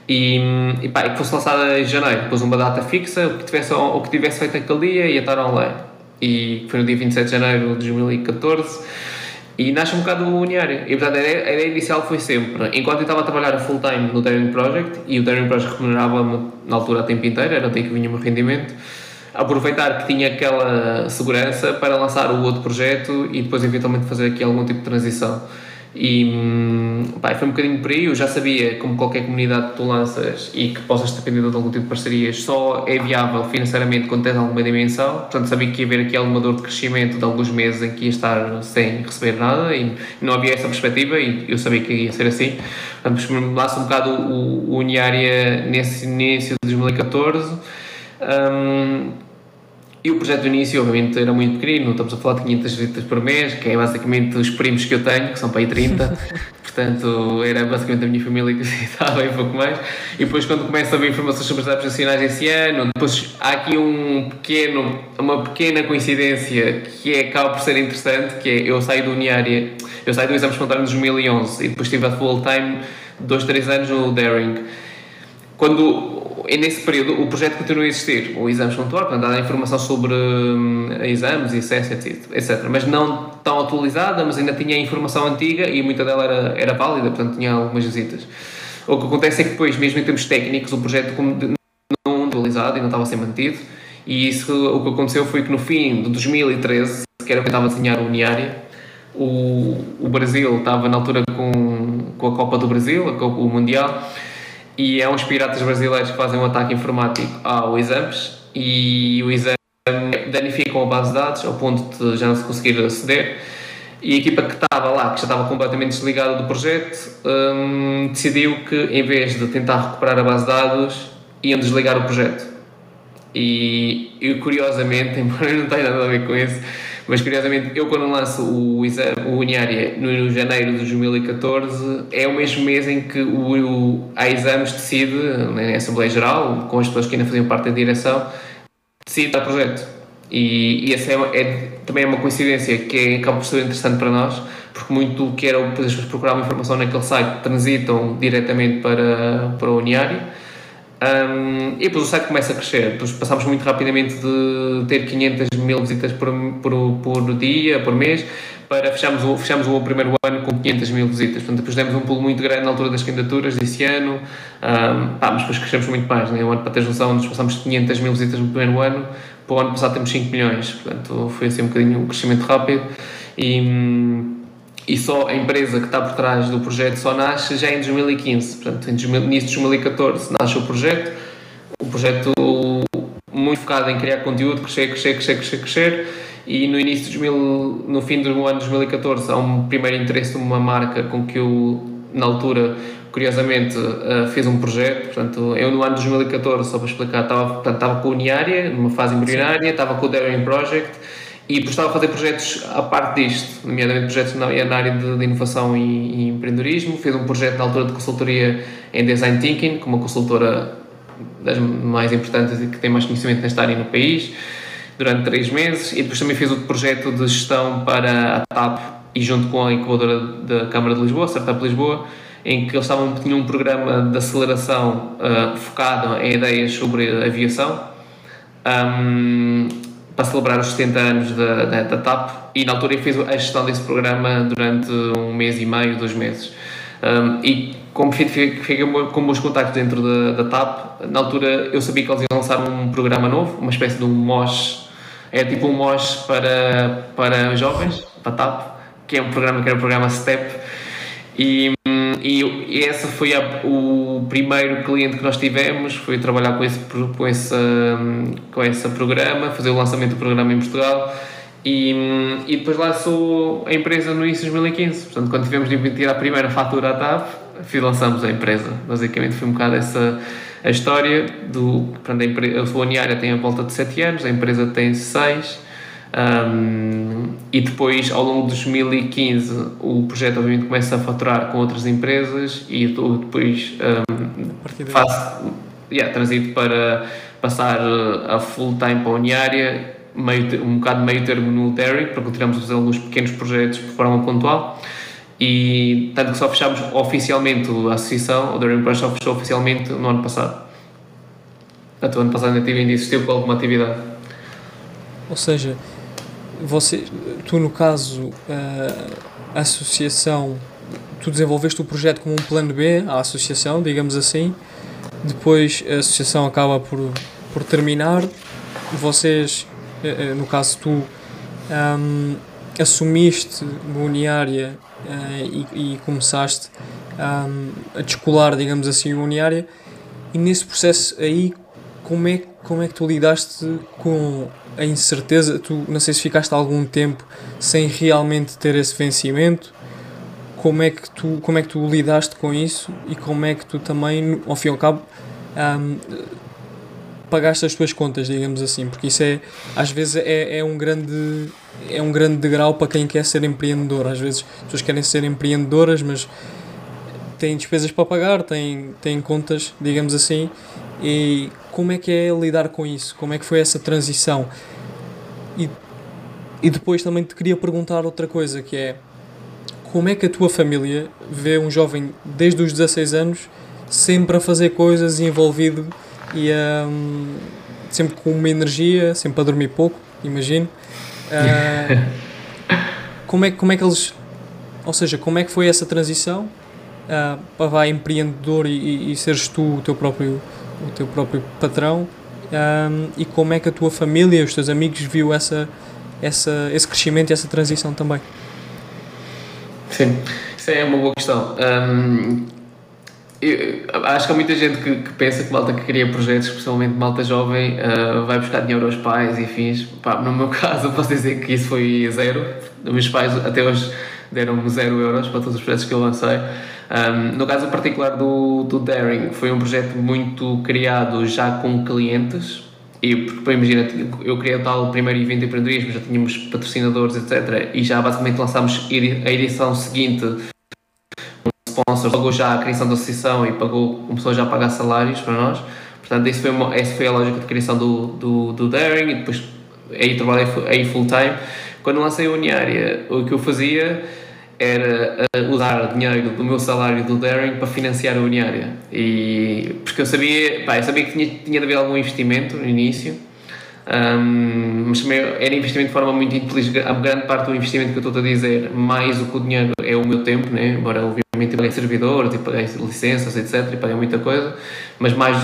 E, e, pá, que fosse lançada em janeiro, pus uma data fixa, o que tivesse, o que tivesse feito aquele dia ia estar online. E foi no dia 27 de janeiro de 2014 E nasce um bocado o Uniário. E portanto a ideia, a ideia inicial foi sempre, enquanto eu estava a trabalhar full time no Daring Project, e o Daring Project remunerava-me na altura a tempo inteiro, era daí que vinha o meu rendimento, aproveitar que tinha aquela segurança para lançar o outro projeto e depois eventualmente fazer aqui algum tipo de transição. E hum, pá, foi um bocadinho por aí. Eu já sabia, como qualquer comunidade que tu lanças e que possas depender de algum tipo de parcerias, só é viável financeiramente quando tens alguma dimensão. Portanto, sabia que ia haver aqui alguma dor de crescimento de alguns meses em que ia estar sem receber nada e não havia essa perspectiva e eu sabia que ia ser assim. Portanto, lanço um bocado o, o Uniária nesse início de 2014. Um, e o projeto do início, obviamente, era muito pequenino, estamos a falar de 500 visitas por mês, que é basicamente os primos que eu tenho, que são para aí 30, *laughs* portanto, era basicamente a minha família que *laughs* visitava e pouco mais. E depois, quando começa a haver informações sobre as datas nacionais esse ano, depois há aqui um pequeno, uma pequena coincidência que é, acaba por ser interessante, que é eu saio do Uniária, eu saio do exame espontâneo de 2011 e depois estive a full time dois, três anos no Daring. Quando e nesse período o projeto continua a existir, o Exames Contor, portanto, dá informação sobre hum, exames e acesso, etc. Mas não tão atualizada, mas ainda tinha informação antiga e muita dela era, era válida, portanto tinha algumas visitas. O que acontece é que depois, mesmo em termos técnicos, o projeto não atualizado e não estava a ser mantido, e isso, o que aconteceu foi que no fim de 2013, que era quando estava a desenhar o Uniária, o, o Brasil estava na altura com, com a Copa do Brasil, a Copa, o Mundial, e é uns piratas brasileiros que fazem um ataque informático ao Exames e o Exame danificam a base de dados ao ponto de já não se conseguir aceder e a equipa que estava lá, que já estava completamente desligada do projeto, hum, decidiu que em vez de tentar recuperar a base de dados, iam desligar o projeto. E, e curiosamente, *laughs* embora não tenha nada a ver com isso, mas curiosamente, eu quando lanço o, o Uniária no, no, janeiro de 2014, é o mesmo mês em que o, o, a Exames decide, na Assembleia Geral, com as pessoas que ainda faziam parte da direção, decide dar projeto. E, e essa é, é, também é uma coincidência que é, acaba por ser interessante para nós, porque muito do que era as pessoas procuravam informação naquele site transitam diretamente para, para o Uniário um, e depois o site começa a crescer. Depois passámos muito rapidamente de ter 500 mil visitas por, por, por dia, por mês, para fecharmos o, o primeiro ano com 500 mil visitas. Portanto, depois demos um pulo muito grande na altura das candidaturas desse ano, um, pá, mas depois crescemos muito mais. Né? O ano, para teres noção, nós passámos 500 mil visitas no primeiro ano, para o ano passado temos 5 milhões. Portanto, foi assim um bocadinho um crescimento rápido. E, hum, e só a empresa que está por trás do projeto só nasce já em 2015. Portanto, em início de 2014 nasce o projeto, o projeto muito focado em criar conteúdo, crescer, crescer, crescer, crescer, crescer. E no início de 2000, no fim do ano de 2014 há um primeiro interesse de uma marca com que eu na altura curiosamente uh, fiz um projeto, portanto eu no ano de 2014 só para explicar estava, portanto, estava com a Uniária numa fase embrionária, estava com o Daring Project e estava a fazer projetos à parte disto, nomeadamente projetos na, na área de, de inovação e, e, empreendedorismo. Fiz um projeto na altura de consultoria em Design Thinking, com uma consultora das mais importantes e que tem mais conhecimento nesta área no país, durante três meses. E depois também fiz outro projeto de gestão para a TAP e junto com a incubadora da Câmara de Lisboa, a Startup Lisboa, em que eles estavam, tinham um programa de aceleração uh, focado em ideias sobre aviação. Um, para celebrar os 70 anos da, da, da, TAP e na altura fiz a gestão desse programa durante um mês e meio, dois meses. Um, e como fiquei com bons contactos dentro da, da TAP, na altura eu sabia que eles iam lançar um programa novo, uma espécie de um MOS, é tipo um MOS para, para jovens, para TAP, que é um programa que era o programa STEP, e e, e essa foi a, o primeiro cliente que nós tivemos, foi trabalhar com esse, com, esse, com esse programa, fazer o lançamento do programa em Portugal e, e depois lançou a empresa no início de 2015. Portanto, quando tivemos de emitir a primeira fatura à TAP, lançamos a empresa. Basicamente foi um bocado essa a história do. Portanto, a, empresa, a tem a volta de 7 anos, a empresa tem 6 um, e depois, ao longo de 2015, o projeto obviamente começa a faturar com outras empresas e depois um, faz, yeah, transito para passar a full time para a Uniária, meio, um bocado meio termo no Terry, para continuarmos a fazer alguns pequenos projetos de forma pontual. E tanto que só fechámos oficialmente a associação, o Daring Project só fechou oficialmente no ano passado. Portanto, o ano passado ainda tive ainda existiu com alguma atividade. Ou seja, você, tu no caso, a associação, tu desenvolveste o projeto como um plano B, a associação, digamos assim, depois a associação acaba por, por terminar, vocês, no caso tu, um, assumiste uma uniária uh, e, e, começaste um, a descolar, digamos assim, uniária, e nesse processo aí, como é, como é que tu lidaste com a incerteza? Tu não sei se ficaste algum tempo sem realmente ter esse vencimento. Como é que tu, como é que tu lidaste com isso e como é que tu também, ao fim e ao cabo, um, pagaste as tuas contas, digamos assim, porque isso é, às vezes é, é um grande é um grande degrau para quem quer ser empreendedor. Às vezes as pessoas querem ser empreendedoras, mas têm despesas para pagar, têm, têm contas, digamos assim, e como é que é lidar com isso? Como é que foi essa transição? E, e depois também te queria perguntar outra coisa, que é como é que a tua família vê um jovem desde os 16 anos sempre a fazer coisas envolvido e um, sempre com uma energia, sempre a dormir pouco, imagino. Uh, *laughs* como, é, como é que eles. Ou seja, como é que foi essa transição uh, para vai empreendedor e, e, e seres tu o teu próprio, o teu próprio patrão? Um, e como é que a tua família, os teus amigos viu essa, essa, esse crescimento e essa transição também? Sim, isso é uma boa questão. Um, eu, acho que há muita gente que, que, pensa que malta que cria projetos, especialmente malta jovem, uh, vai buscar dinheiro aos pais e fins. Pá, no meu *laughs* caso, posso dizer que isso foi zero. Os meus pais até hoje deram-me zero euros para todos os projetos que eu lancei. Um, no caso particular do, do Daring, foi um projeto muito criado já com clientes. E, porque, imagina, eu criei o tal primeiro evento de empreendedorismo, já tínhamos patrocinadores, etc. E já basicamente lançámos a edição seguinte sponsor pagou já a criação da associação e pagou, começou já a pagar salários para nós. Portanto, isso foi uma, essa foi a lógica de criação do, do, do Daring e depois aí trabalhei aí full time. Quando lancei a Uniária, o que eu fazia era eh, usar dinheiro do meu salário do Daring para financiar a Uniária. E, porque eu sabia, pá, eu sabia que tinha, tinha de haver algum investimento no início, um, mas também era investimento de forma muito inteligente. A grande parte do investimento que eu estou a dizer, mais o que o dinheiro é o meu tempo, né? embora obviamente paguei servidores, e paguei licenças, etc. e paguei muita coisa, mas mais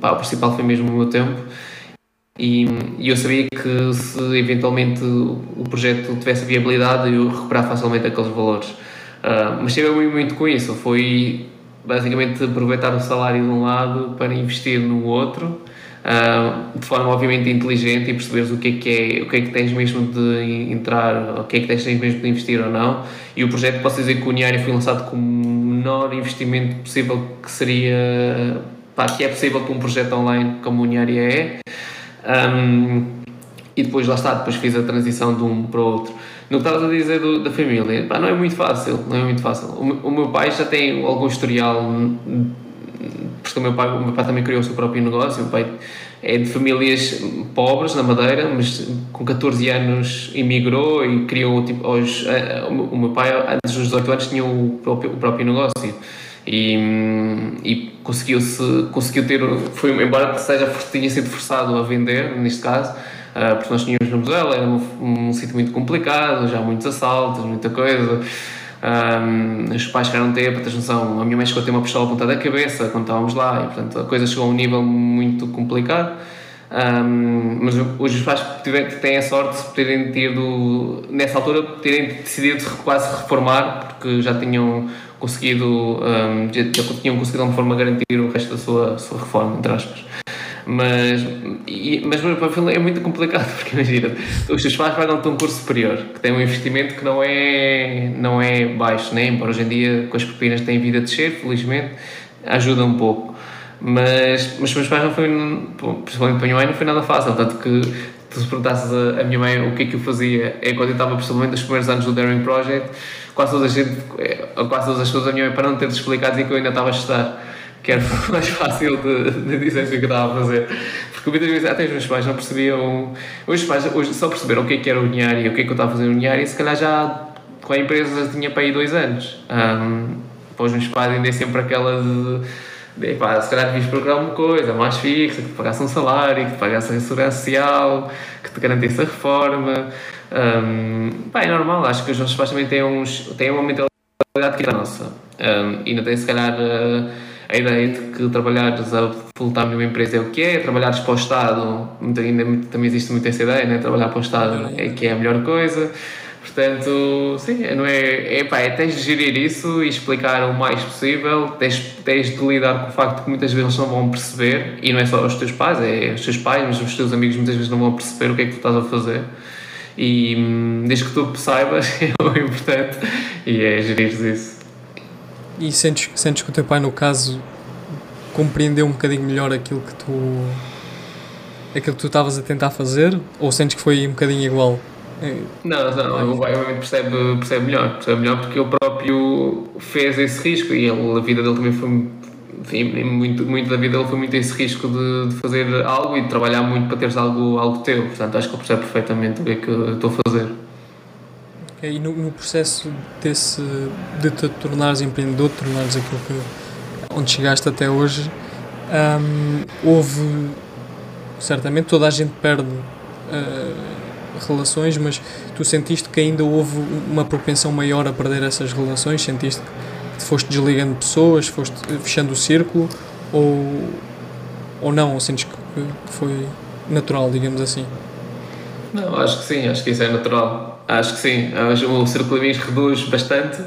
pá, o principal foi mesmo o meu tempo. E, e, eu sabia que se eventualmente o projeto tivesse viabilidade, eu recuperar facilmente aqueles valores. Uh, mas tive muito, com isso. Foi basicamente aproveitar o salário de um lado para investir no outro uh, de forma obviamente inteligente e perceberes o que é que é, o que é que tens mesmo de entrar, o que é que tens mesmo de investir ou não. E o projeto, posso dizer que o Uniário foi lançado com o menor investimento possível que seria, pá, que é possível para um projeto online como o Uniário é. Um, e depois lá está, depois fiz a transição de um para o outro. No que estavas a dizer do, da família, pá, não é muito fácil, não é muito fácil. O, o meu pai já tem algum historial porque o meu pai, o meu pai também criou o seu próprio negócio, o meu pai é de famílias pobres na Madeira, mas com 14 anos emigrou e criou, tipo, aos, o meu pai antes dos 18 anos tinha o próprio, o próprio negócio e, e conseguiu, -se, conseguiu ter, foi, embora seja, tenha sido forçado a vender, neste caso, uh, porque nós tínhamos no museu, era um, um sítio muito complicado, já muitos assaltos, muita coisa, um, os pais queriam ter, para ter noção, a minha mãe chegou a ter uma pistola apontada à cabeça quando estávamos lá e, portanto, a coisa chegou a um nível muito complicado. Um, mas hoje os pais têm a sorte de terem tido, nessa altura, terem decidido quase reformar, porque já tinham conseguido, um, já, já tinham conseguido de alguma forma garantir o resto da sua, sua reforma, entre aspas. Mas, e, mas para a é muito complicado, *laughs* porque imagina, os teus pais pagam-te um curso superior, que tem um investimento que não é, não é baixo, né? embora hoje em dia com as propinas têm vida a descer, felizmente, ajuda um pouco. Mas, mas os meus pais não foi, principalmente para a minha mãe, não foi nada fácil, tanto que tu se perguntasses a minha mãe o que é que eu fazia é quando eu estava principalmente nos primeiros anos do Daring Project, quase todas, a gente, eh, quase todas as pessoas da minha mãe, para não ter explicado, diziam que eu ainda estava a estudar que era *laughs* mais fácil de, de dizer o que eu estava a fazer. Porque muitas vezes até os meus pais não percebiam. Os meus pais hoje só perceberam o que é que era o e o que é que eu estava a fazer no dinheiro e se calhar já com a empresa já tinha para aí dois anos. Um, para os meus pais ainda é sempre aquela de. Se calhar devias procurar uma coisa mais fixa, que te pagasse um salário, que te pagasse a segurança social, que te garantisse a reforma. Um, pá, é normal, acho que os nossos pais também têm, uns, têm uma mentalidade que é a nossa. Um, e não tem, se calhar, a, a ideia de que trabalhares a full-time numa empresa é o que é, trabalhares para o Estado, ainda também existe muito essa ideia, né? trabalhar para o Estado é que é a melhor coisa. Portanto, sim, não é, é, pá, é tens de gerir isso e explicar o mais possível, tens, tens de lidar com o facto que muitas vezes não vão perceber, e não é só os teus pais, é os teus pais, mas os teus amigos muitas vezes não vão perceber o que é que tu estás a fazer. E hum, desde que tu saibas *laughs* é o importante e é gerir isso. E sentes, sentes que o teu pai, no caso, compreendeu um bocadinho melhor aquilo que tu aquilo que tu estavas a tentar fazer? Ou sentes que foi um bocadinho igual? Não, não, o obviamente percebe, percebe melhor, percebe melhor porque ele próprio fez esse risco e ele, a vida dele também foi, enfim, muito, muito da vida dele foi muito esse risco de, de, fazer algo e de trabalhar muito para teres algo, algo teu, portanto acho que ele percebe perfeitamente o que é que eu estou a fazer. Okay, e no, no, processo desse, de te tornares empreendedor, de tornares aquilo que, onde chegaste até hoje, um, houve, certamente toda a gente perde uh, relações, mas tu sentiste que ainda houve uma propensão maior a perder essas relações? Sentiste que foste desligando pessoas, foste fechando o círculo ou, ou não? Ou sentes que foi natural, digamos assim? Não, acho que sim, acho que isso é natural. Acho que sim, o círculo de amigos reduz bastante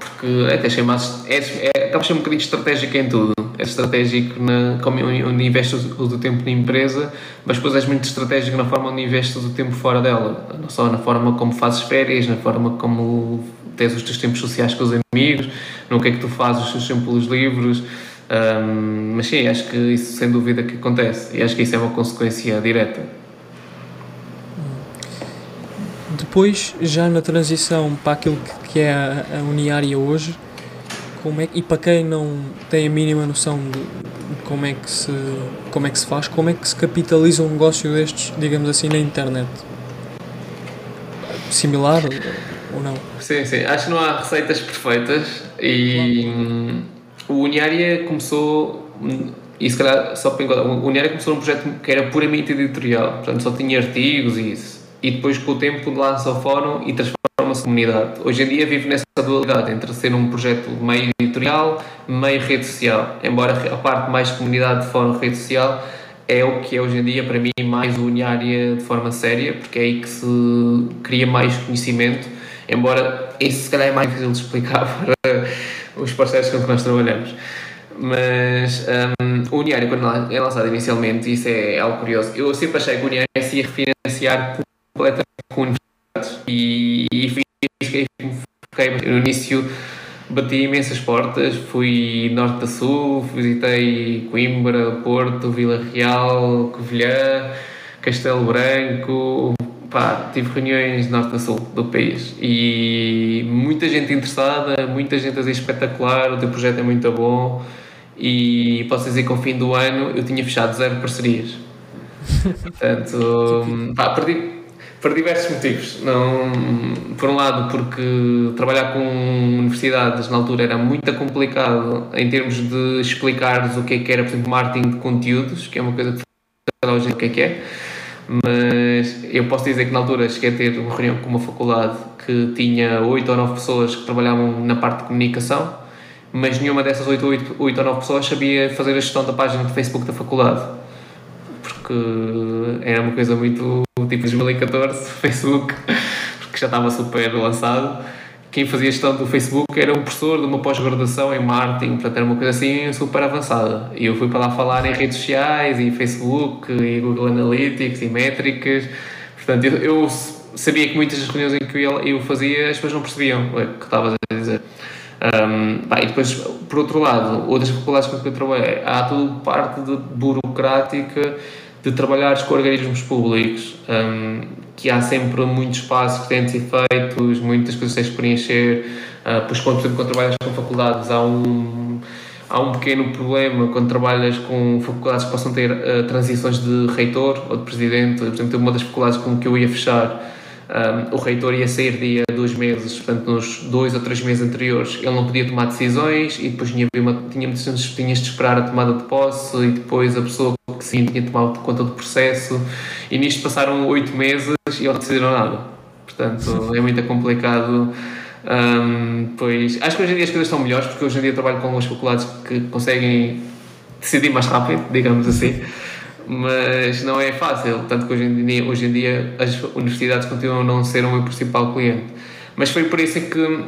porque até mais, é, é, acaba ser um bocadinho estratégico em tudo. É estratégico na, como onde investes o, o tempo na empresa, mas depois és muito estratégico na forma onde investes o tempo fora dela. Não só na forma como fazes férias, na forma como tens os teus tempos sociais com os amigos, no que é que tu fazes os teus tempos livros. Um, mas sim, acho que isso sem dúvida que acontece e acho que isso é uma consequência direta. Depois, já na transição para aquilo que que é a, a Uniária hoje, como é, e para quem não tem a mínima noção de, como, é que se, como é que se faz, como é que se capitaliza um negócio destes, digamos assim, na internet? Similar ou não? Sim, sim. Acho que não há receitas perfeitas e claro. o Uniária começou, e se calhar só para encontrar, o Uniária começou num projeto que era puramente editorial, portanto só tinha artigos e isso. E depois com o tempo lança o fórum e transforma transforma-se comunidade. Hoje em dia vive nessa dualidade entre ser um projeto meio editorial, meio rede social. Embora a parte mais comunidade de fórum rede social é o que é hoje em dia para mim mais uniária de forma séria, porque é aí que se cria mais conhecimento, embora isso se calhar é mais difícil de explicar *laughs* para os parceiros com que nós trabalhamos. Mas um, o Uniário, quando é lançado inicialmente, isso é algo curioso. Eu sempre achei que o Uniário se ia refinanciar completamente com e, e fiquei, no início bati imensas portas, fui norte a sul, visitei Coimbra, Porto, Vila Real, Covilhã, Castelo Branco, pá, tive reuniões norte a sul do país e muita gente interessada, muita gente a dizer espetacular, o teu projeto é muito bom e posso dizer que ao fim do ano eu tinha fechado zero parcerias. *laughs* Portanto, pá, perdi, por diversos motivos. Não, por um lado, porque trabalhar com universidades na altura era muito complicado em termos de explicares o que é que era, por exemplo, marketing de conteúdos, que é uma coisa que hoje o que é que é. Mas eu posso dizer que na altura cheguei a ter uma reunião com uma faculdade que tinha 8 ou 9 pessoas que trabalhavam na parte de comunicação, mas nenhuma dessas 8, 8, 8 ou 9 pessoas sabia fazer a gestão da página de Facebook da faculdade. Porque era uma coisa muito tipo 2014, *laughs* Facebook, porque já estava super lançado. Quem fazia gestão do Facebook era um professor de uma pós-graduação em marketing, portanto era uma coisa assim super avançada. E eu fui para lá falar em redes sociais, e Facebook, e Google Analytics, e métricas. Portanto, eu, eu sabia que muitas das reuniões em que eu, eu fazia as pessoas não percebiam o que estavas a dizer. Um, e depois, por outro lado, outras faculdades com que eu trabalhei, há toda parte burocrática de trabalhares com organismos públicos, um, que há sempre muitos espaços que têm de ser feitos, muitas coisas que tens de preencher, uh, pois quando, quando trabalhas com faculdades há um, há um pequeno problema quando trabalhas com faculdades que possam ter uh, transições de reitor ou de presidente, por exemplo, uma das faculdades com que eu ia fechar, um, o reitor ia sair dia dois meses, portanto, nos dois ou três meses anteriores, ele não podia tomar decisões e depois tinha, uma, tinha tinhas de esperar a tomada de posse e depois a pessoa que sim tinha tomado conta do processo. E nisto passaram oito meses e eles não decidiram nada. Portanto, é muito complicado. Um, pois acho que hoje em dia as coisas estão melhores porque hoje em dia trabalho com algumas faculdades que conseguem decidir mais rápido, digamos assim mas não é fácil, tanto que hoje em dia, hoje em dia as universidades continuam a não ser o meu principal cliente. Mas foi por isso que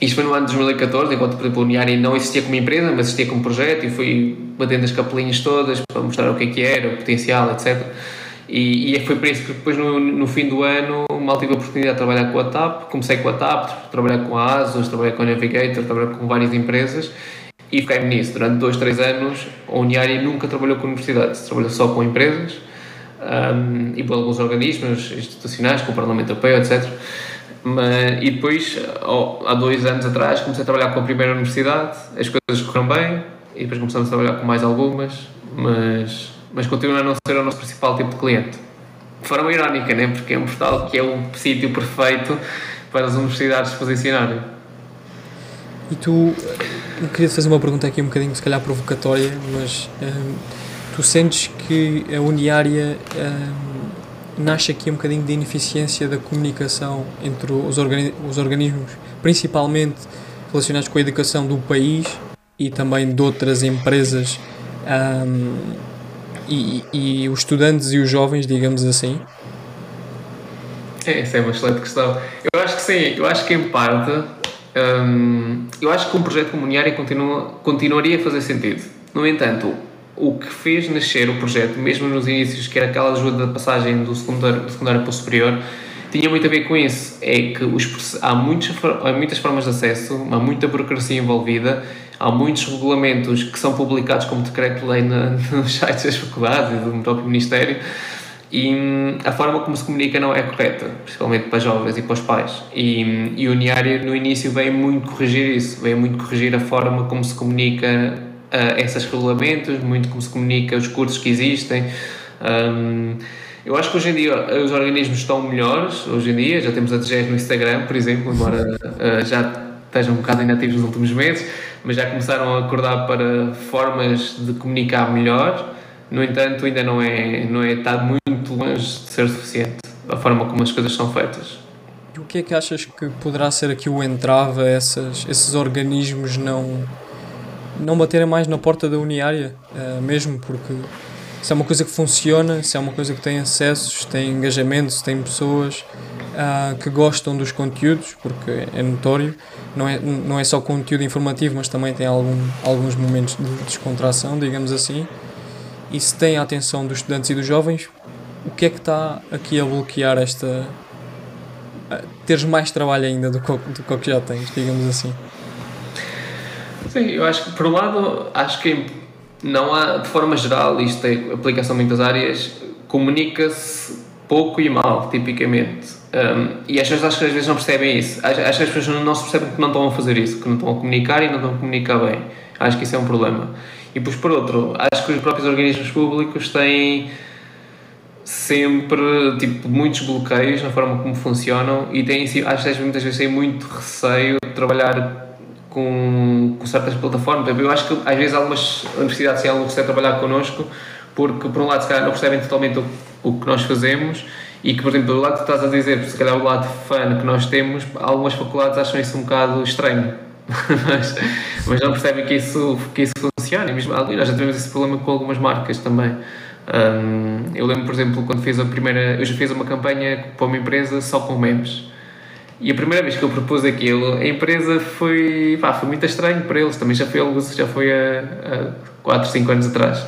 isto foi no ano de 2014, enquanto, por exemplo, a Uniari não existia como empresa, mas existia como projeto e fui batendo as capelinhas todas para mostrar o que é que era, o potencial, etc. E, e foi por isso que depois, no, no fim do ano, mal tive a oportunidade de trabalhar com a TAP. Comecei com a TAP, trabalhar com a ASUS, trabalhar com a Navigator, trabalhar com várias empresas e fiquei nisso. Durante dois, três anos, a Uniari nunca trabalhou com universidades, trabalhou só com empresas um, e com alguns organismos institucionais, com o Parlamento Europeu, etc. Mas, e depois, oh, há dois anos atrás, comecei a trabalhar com a primeira universidade, as coisas correram bem e depois começamos a trabalhar com mais algumas, mas, mas continua a não ser o nosso principal tipo de cliente. De forma irónica, né? porque é um portal que é o sítio perfeito para as universidades se posicionarem. E tu, eu queria fazer uma pergunta aqui um bocadinho, se calhar provocatória, mas um, tu sentes que a Uniária um, nasce aqui um bocadinho de ineficiência da comunicação entre os, organi os organismos, principalmente relacionados com a educação do país e também de outras empresas um, e, e os estudantes e os jovens, digamos assim? É, essa é uma excelente questão. Eu acho que sim, eu acho que em parte Eu acho que um projeto comunitário continua, continuaria a fazer sentido. No entanto, o que fez nascer o projeto, mesmo nos inícios, que era aquela ajuda da passagem do secundário, do secundário para o superior, tinha muito a ver com isso. É que os, há, muitos, há muitas formas de acesso, há muita burocracia envolvida, há muitos regulamentos que são publicados como decreto-lei *laughs* nos sites das faculdades e do próprio Ministério e hum, a forma como se comunica não é correta, principalmente para jovens e para os pais. E, hum, e o Uniário, no início, veio muito corrigir isso, veio muito corrigir a forma como se comunica uh, esses regulamentos, muito como se comunica os cursos que existem. Um, eu acho que hoje em dia os organismos estão melhores, hoje em dia, já temos a DGES no Instagram, por exemplo, embora uh, já estejam um bocado inativos nos últimos meses, mas já começaram a acordar para formas de comunicar melhor. No entanto, ainda não é, não é está muito longe de ser suficiente a forma como as coisas são feitas. E o que é que achas que poderá ser aqui o entrave a essas, esses organismos não, não baterem mais na porta da Uniária, uh, mesmo porque se é uma coisa que funciona, se é uma coisa que tem acessos, tem engajamentos, tem pessoas uh, que gostam dos conteúdos, porque é notório, não é, não é só conteúdo informativo, mas também tem algum, alguns momentos de descontração, digamos assim e se tem a atenção dos estudantes e dos jovens, o que é que está aqui a bloquear esta. A teres mais trabalho ainda do que, do que já tens, digamos assim? Sim, eu acho que, por um lado, acho que não há, de forma geral, isto tem aplicação em muitas áreas, comunica-se pouco e mal, tipicamente. Um, e as pessoas acho que às vezes não percebem isso. Acho, que as pessoas não se percebem que não estão a fazer isso, que não estão a comunicar e não estão a comunicar bem. Acho que isso é um problema. E depois, por outro, acho que os próprios organismos públicos têm sempre tipo, muitos bloqueios na forma como funcionam e têm, acho que muitas vezes têm muito receio de trabalhar com, com certas plataformas. Eu acho que às vezes algumas universidades algum receio de trabalhar connosco porque, por um lado, se calhar não percebem totalmente o, o que nós fazemos e que, por exemplo, do lado que estás a dizer, se calhar o lado fã que nós temos, algumas faculdades acham isso um bocado estranho. *laughs* mas, mas não percebem que isso, que isso funciona. E mesmo, nós já tivemos esse problema com algumas marcas também. Um, eu lembro, por exemplo, quando fiz a primeira. Eu já fiz uma campanha para uma empresa só com memes. E a primeira vez que eu propus aquilo, a empresa foi. Pá, foi muito estranho para eles. Também já foi, já foi há 4, 5 anos atrás.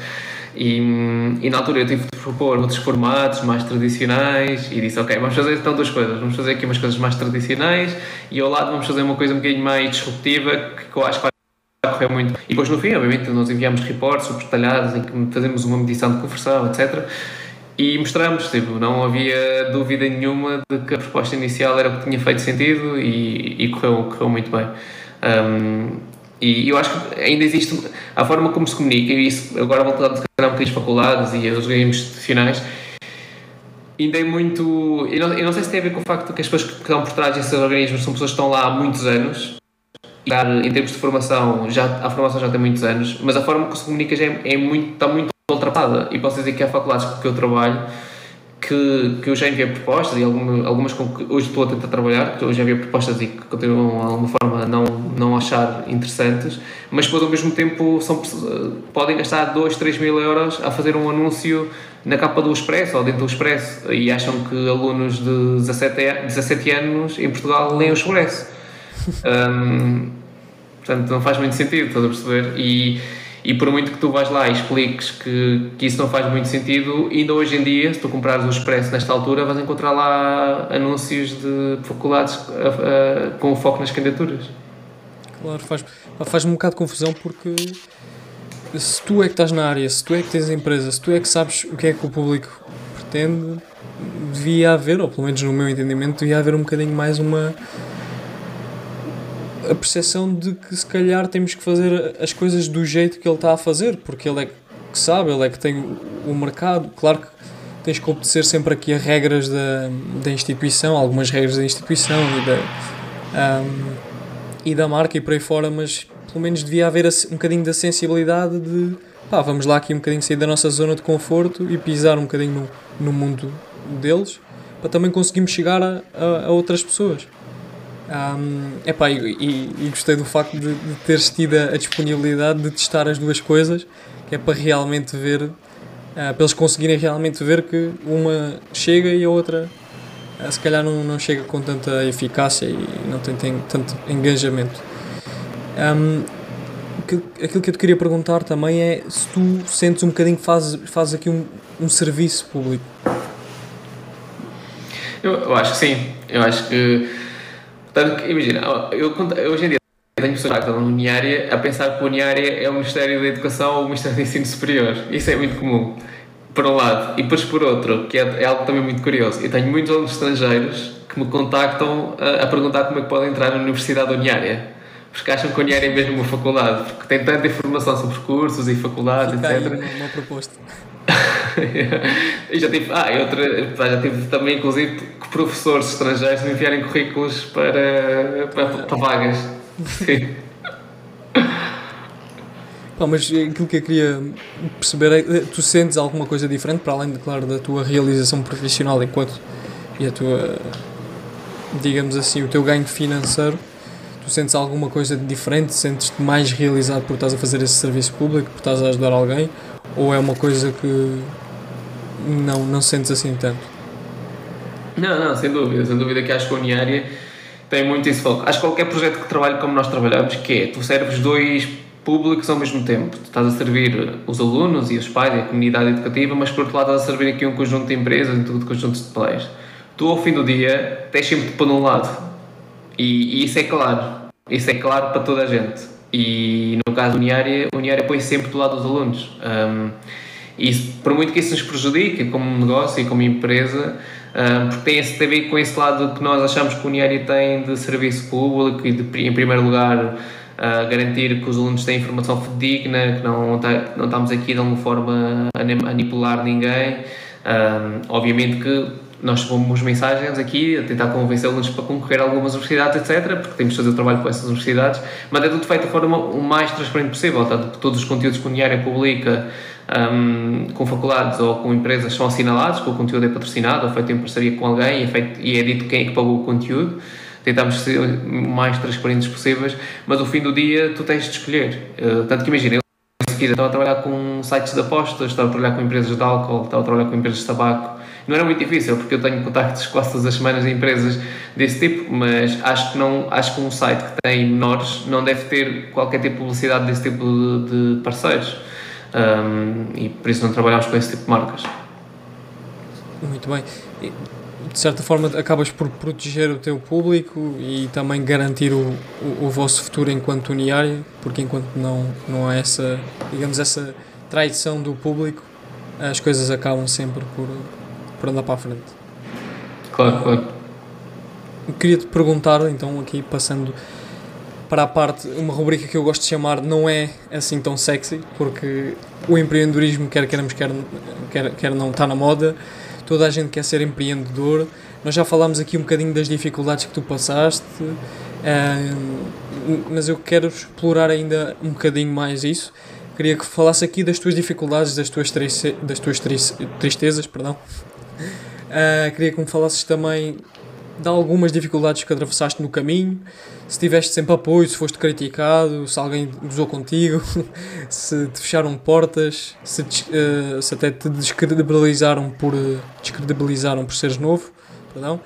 E, e, na altura eu tive de propor outros formatos mais tradicionais e disse: Ok, vamos fazer então duas coisas. Vamos fazer aqui umas coisas mais tradicionais e ao lado vamos fazer uma coisa um bocadinho mais disruptiva que eu acho que vai correr muito. E depois no fim, obviamente, nós enviamos reportes super detalhados em que fazemos uma medição de conversão, etc. E mostramos, tipo, não havia dúvida nenhuma de que a proposta inicial era o que tinha feito sentido e, e correu, correu muito bem. Um, e eu acho que ainda existe a forma como se comunica, e isso agora voltando a um bocadinho às faculdades e aos games institucionais, ainda é muito. Eu não, eu não sei se tem a ver com o facto que as pessoas que estão por trás desses organismos são pessoas que estão lá há muitos anos. Em termos de formação, já, a formação já tem muitos anos, mas a forma que se comunica já é, é muito, está muito ultrapassada. E posso dizer que há faculdades que eu trabalho que, que eu já enviei propostas e algumas, algumas com que hoje estou a tentar trabalhar, que eu já enviei propostas e que continuam de alguma forma a não, não achar interessantes, mas depois ao mesmo tempo são, podem gastar 2, 3 mil euros a fazer um anúncio na capa do Expresso ou dentro do Expresso e acham que alunos de 17, 17 anos em Portugal leem o Expresso. Um, portanto, não faz muito sentido, estás a perceber? E e por muito que tu vais lá e expliques que, que isso não faz muito sentido, ainda hoje em dia, se tu comprares o Expresso nesta altura, vais encontrar lá anúncios de faculdades uh, uh, com foco nas candidaturas. Claro, faz, faz um bocado de confusão porque se tu é que estás na área, se tu é que tens a empresa, se tu é que sabes o que é que o público pretende, devia haver, ou pelo menos no meu entendimento, devia haver um bocadinho mais uma a percepção de que se calhar temos que fazer as coisas do jeito que ele está a fazer, porque ele é que sabe, ele é que tem o mercado. Claro que tens que obedecer sempre aqui as regras da, da instituição, algumas regras da instituição e da, um, e da marca e por aí fora, mas pelo menos devia haver um bocadinho da sensibilidade de pá, vamos lá aqui um bocadinho sair da nossa zona de conforto e pisar um bocadinho no, no mundo deles para também conseguirmos chegar a, a, a outras pessoas. Um, epá, e, e, e gostei do facto de, de teres tido a disponibilidade de testar as duas coisas, que é para realmente ver, uh, para eles conseguirem realmente ver que uma chega e a outra uh, se calhar não, não chega com tanta eficácia e não tem, tem tanto engajamento. Um, aquilo que eu te queria perguntar também é se tu sentes um bocadinho que fazes, fazes aqui um, um serviço público. Eu, eu acho que sim. Eu acho que Imagina, eu, hoje em dia tenho pessoas que estão na Uniária a pensar que a Uniária é o Ministério da Educação ou o Ministério do Ensino Superior. Isso é muito comum, por um lado. E depois, por outro, que é, é algo também muito curioso, eu tenho muitos alunos estrangeiros que me contactam a, a perguntar como é que podem entrar na Universidade da Uniária porque acham que a Uniária é mesmo uma faculdade, porque tem tanta informação sobre cursos e faculdades, Fica etc. Aí uma, uma proposta. *laughs* e já tive, ah, outra, já tive também, inclusive, que professores estrangeiros me enviarem currículos para, para, para vagas. *laughs* Sim. Pá, mas aquilo que eu queria perceber é, tu sentes alguma coisa diferente, para além, de, claro, da tua realização profissional enquanto e a tua, digamos assim, o teu ganho financeiro, tu sentes alguma coisa diferente, sentes-te mais realizado por estás a fazer esse serviço público, por estás a ajudar alguém, ou é uma coisa que não, não sentes assim tanto? Não, não, sem dúvida, sem dúvida que acho que a Uniária tem muito esse foco. Acho que qualquer projeto que trabalhe como nós trabalhamos, que é, tu serves dois públicos ao mesmo tempo. Tu estás a servir os alunos e os pais e a comunidade educativa, mas por outro lado estás a servir aqui um conjunto de empresas e tudo conjuntos de players. Tu, ao fim do dia, tens sempre de pôr lado. E, e, isso é claro. Isso é claro para toda a gente. E no caso do Uniária, o Uniária põe sempre do lado dos alunos. Um, e por muito que isso nos prejudique como negócio e como empresa, um, porque tem, esse, a ver com esse lado que nós achamos que o Uniária tem de serviço público e de, em primeiro lugar, uh, garantir que os alunos têm informação digna, que não, tá, não estamos aqui de alguma forma a manipular ninguém. Um, obviamente que nós pomos mensagens aqui a tentar convencê-los para concorrer a algumas universidades, etc., porque temos de fazer o trabalho com essas universidades, mas é tudo feito da forma o mais transparente possível, tanto que todos os conteúdos que o Uniária publica um, com faculdades ou com empresas são assinalados, que o conteúdo é patrocinado ou feito em parceria com alguém e é, feito, e é dito quem é que pagou o conteúdo. Tentamos ser o mais transparentes possíveis, mas no fim do dia tu tens de escolher. Uh, tanto que imagina, eu estava a trabalhar com sites de apostas, estava a trabalhar com empresas de álcool, estava a trabalhar com empresas de tabaco não era muito difícil, porque eu tenho contactos quase todas as semanas em empresas desse tipo, mas acho que, não, acho que um site que tem menores não deve ter qualquer tipo de publicidade desse tipo de, de parceiros. Um, e por isso não trabalhamos com esse tipo de marcas. Muito bem. E, de certa forma acabas por proteger o teu público e também garantir o, o, o vosso futuro enquanto uniário, porque enquanto não, não há essa, digamos, essa traição do público, as coisas acabam sempre por, para andar para a frente. Claro, claro. Queria-te perguntar, então, aqui passando para a parte, uma rubrica que eu gosto de chamar não é assim tão sexy, porque o empreendedorismo, quer queremos, quer, quer, quer não, está na moda. toda a gente quer ser empreendedor. Nós já falámos aqui um bocadinho das dificuldades que tu passaste, mas eu quero explorar ainda um bocadinho mais isso. Queria que falasse aqui das tuas dificuldades, das tuas, das tuas tristezas, perdão. Uh, queria que me falasses também de algumas dificuldades que atravessaste no caminho, se tiveste sempre apoio, se foste criticado, se alguém gozou contigo, *laughs* se te fecharam portas, se, uh, se até te descredibilizaram por, descredibilizaram por seres novo, perdão.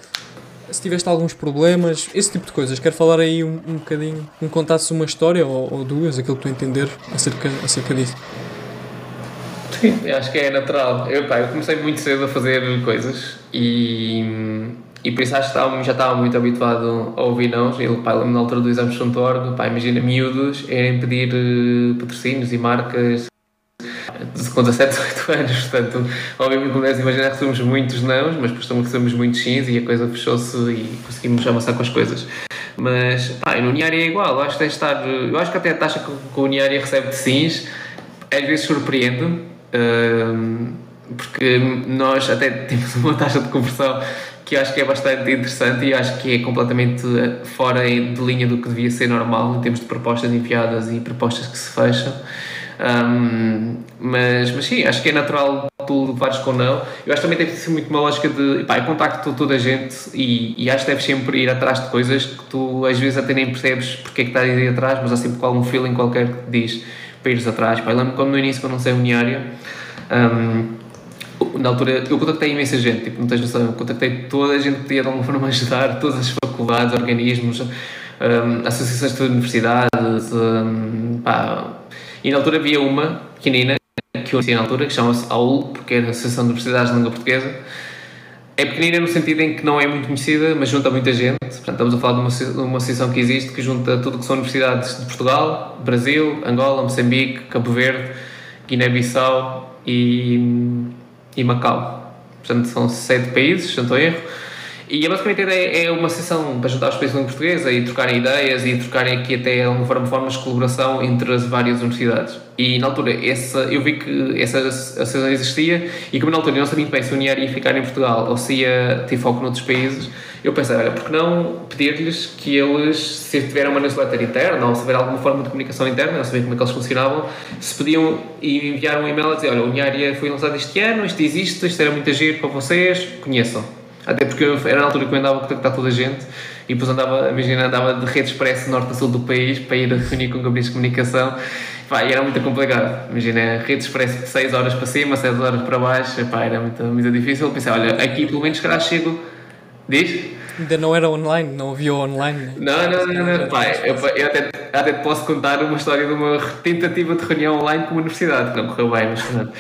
Se tiveste alguns problemas, esse tipo de coisas. Quero falar aí um, um bocadinho, me contasses uma história ou, ou duas, aquilo que tu entender acerca, acerca disso. Sim, acho que é natural. Eu, pá, eu comecei muito cedo a fazer coisas e, e por isso acho que estava, já estava muito habituado a ouvir não. Ele, pá, lembro na altura do exame de Org, pá, imagina miúdos irem pedir uh, patrocínios e marcas com 17, 18 *laughs* anos, portanto, obviamente como deves imaginar recebemos muitos não, mas depois também recebemos muitos sims e a coisa fechou-se e conseguimos avançar com as coisas. Mas, pá, no Uniária é igual, eu acho que de estar, eu acho que até a taxa que o Uniária recebe de sims às vezes surpreende porque nós até *laughs* temos uma taxa de conversão que eu acho que é bastante interessante e acho que é completamente fora de linha do que devia ser normal em termos de propostas enviadas e propostas que se fecham. Um, mas, mas sim, acho que é natural tu levares com não. Eu acho que também deve ser muito uma lógica de pá, eu contacto toda a gente e, e acho que deves sempre ir atrás de coisas que tu às vezes até nem percebes porque é que estás a ir atrás, mas há sempre algum feeling qualquer que diz para ires atrás. Pá, eu lembro quando no início, quando não sei uniário, um, na altura eu contactei imensa gente, tipo, não tens noção, eu contactei toda a gente que podia de alguma *laughs* forma ajudar, todas as faculdades, organismos, um, associações de universidades, um, pá. e na altura havia uma pequenina que eu conhecia na altura, que chama-se AUL, porque era a Associação de Universidades de Língua Portuguesa. É pequenina no sentido em que não é muito conhecida, mas junta muita gente. Portanto, estamos a falar de uma, uma associação que existe que junta tudo que são universidades de Portugal, Brasil, Angola, Moçambique, Cabo Verde, Guiné-Bissau e, e Macau. Portanto, são sete países, se não estou erro. E basicamente a ideia é uma sessão para juntar os países em portuguesa e trocarem ideias e trocarem aqui até forma formas de colaboração entre as várias universidades. E na altura essa, eu vi que essa associação existia e como na altura eu não sabia muito bem se o UNIAR ia ficar em Portugal ou se ia ter foco noutros países, eu pensei, olha, porque não pedir-lhes que eles, se tiverem uma newsletter interna ou se tiver alguma forma de comunicação interna, não saber como é que eles funcionavam, se podiam enviar um e-mail a dizer, olha, o Uniária foi lançado este ano, isto existe, isto era muito agir para vocês, conheçam. Até porque era na altura que eu andava a contactar toda a gente e depois andava, imagina, andava de rede expresso norte a sul do país para ir a reunir com gabinetes de comunicação pá, e era muito complicado. Imagina, rede expresso de 6 horas para cima, 6 horas para baixo, pá, era muito, muito difícil. Pensei, olha, aqui pelo menos, calhar chego. Diz? Ainda não era online, não havia online. Não, não, não, não. Pai, eu, eu até, até te posso contar uma história de uma tentativa de reunião online com a universidade, que não correu bem, mas,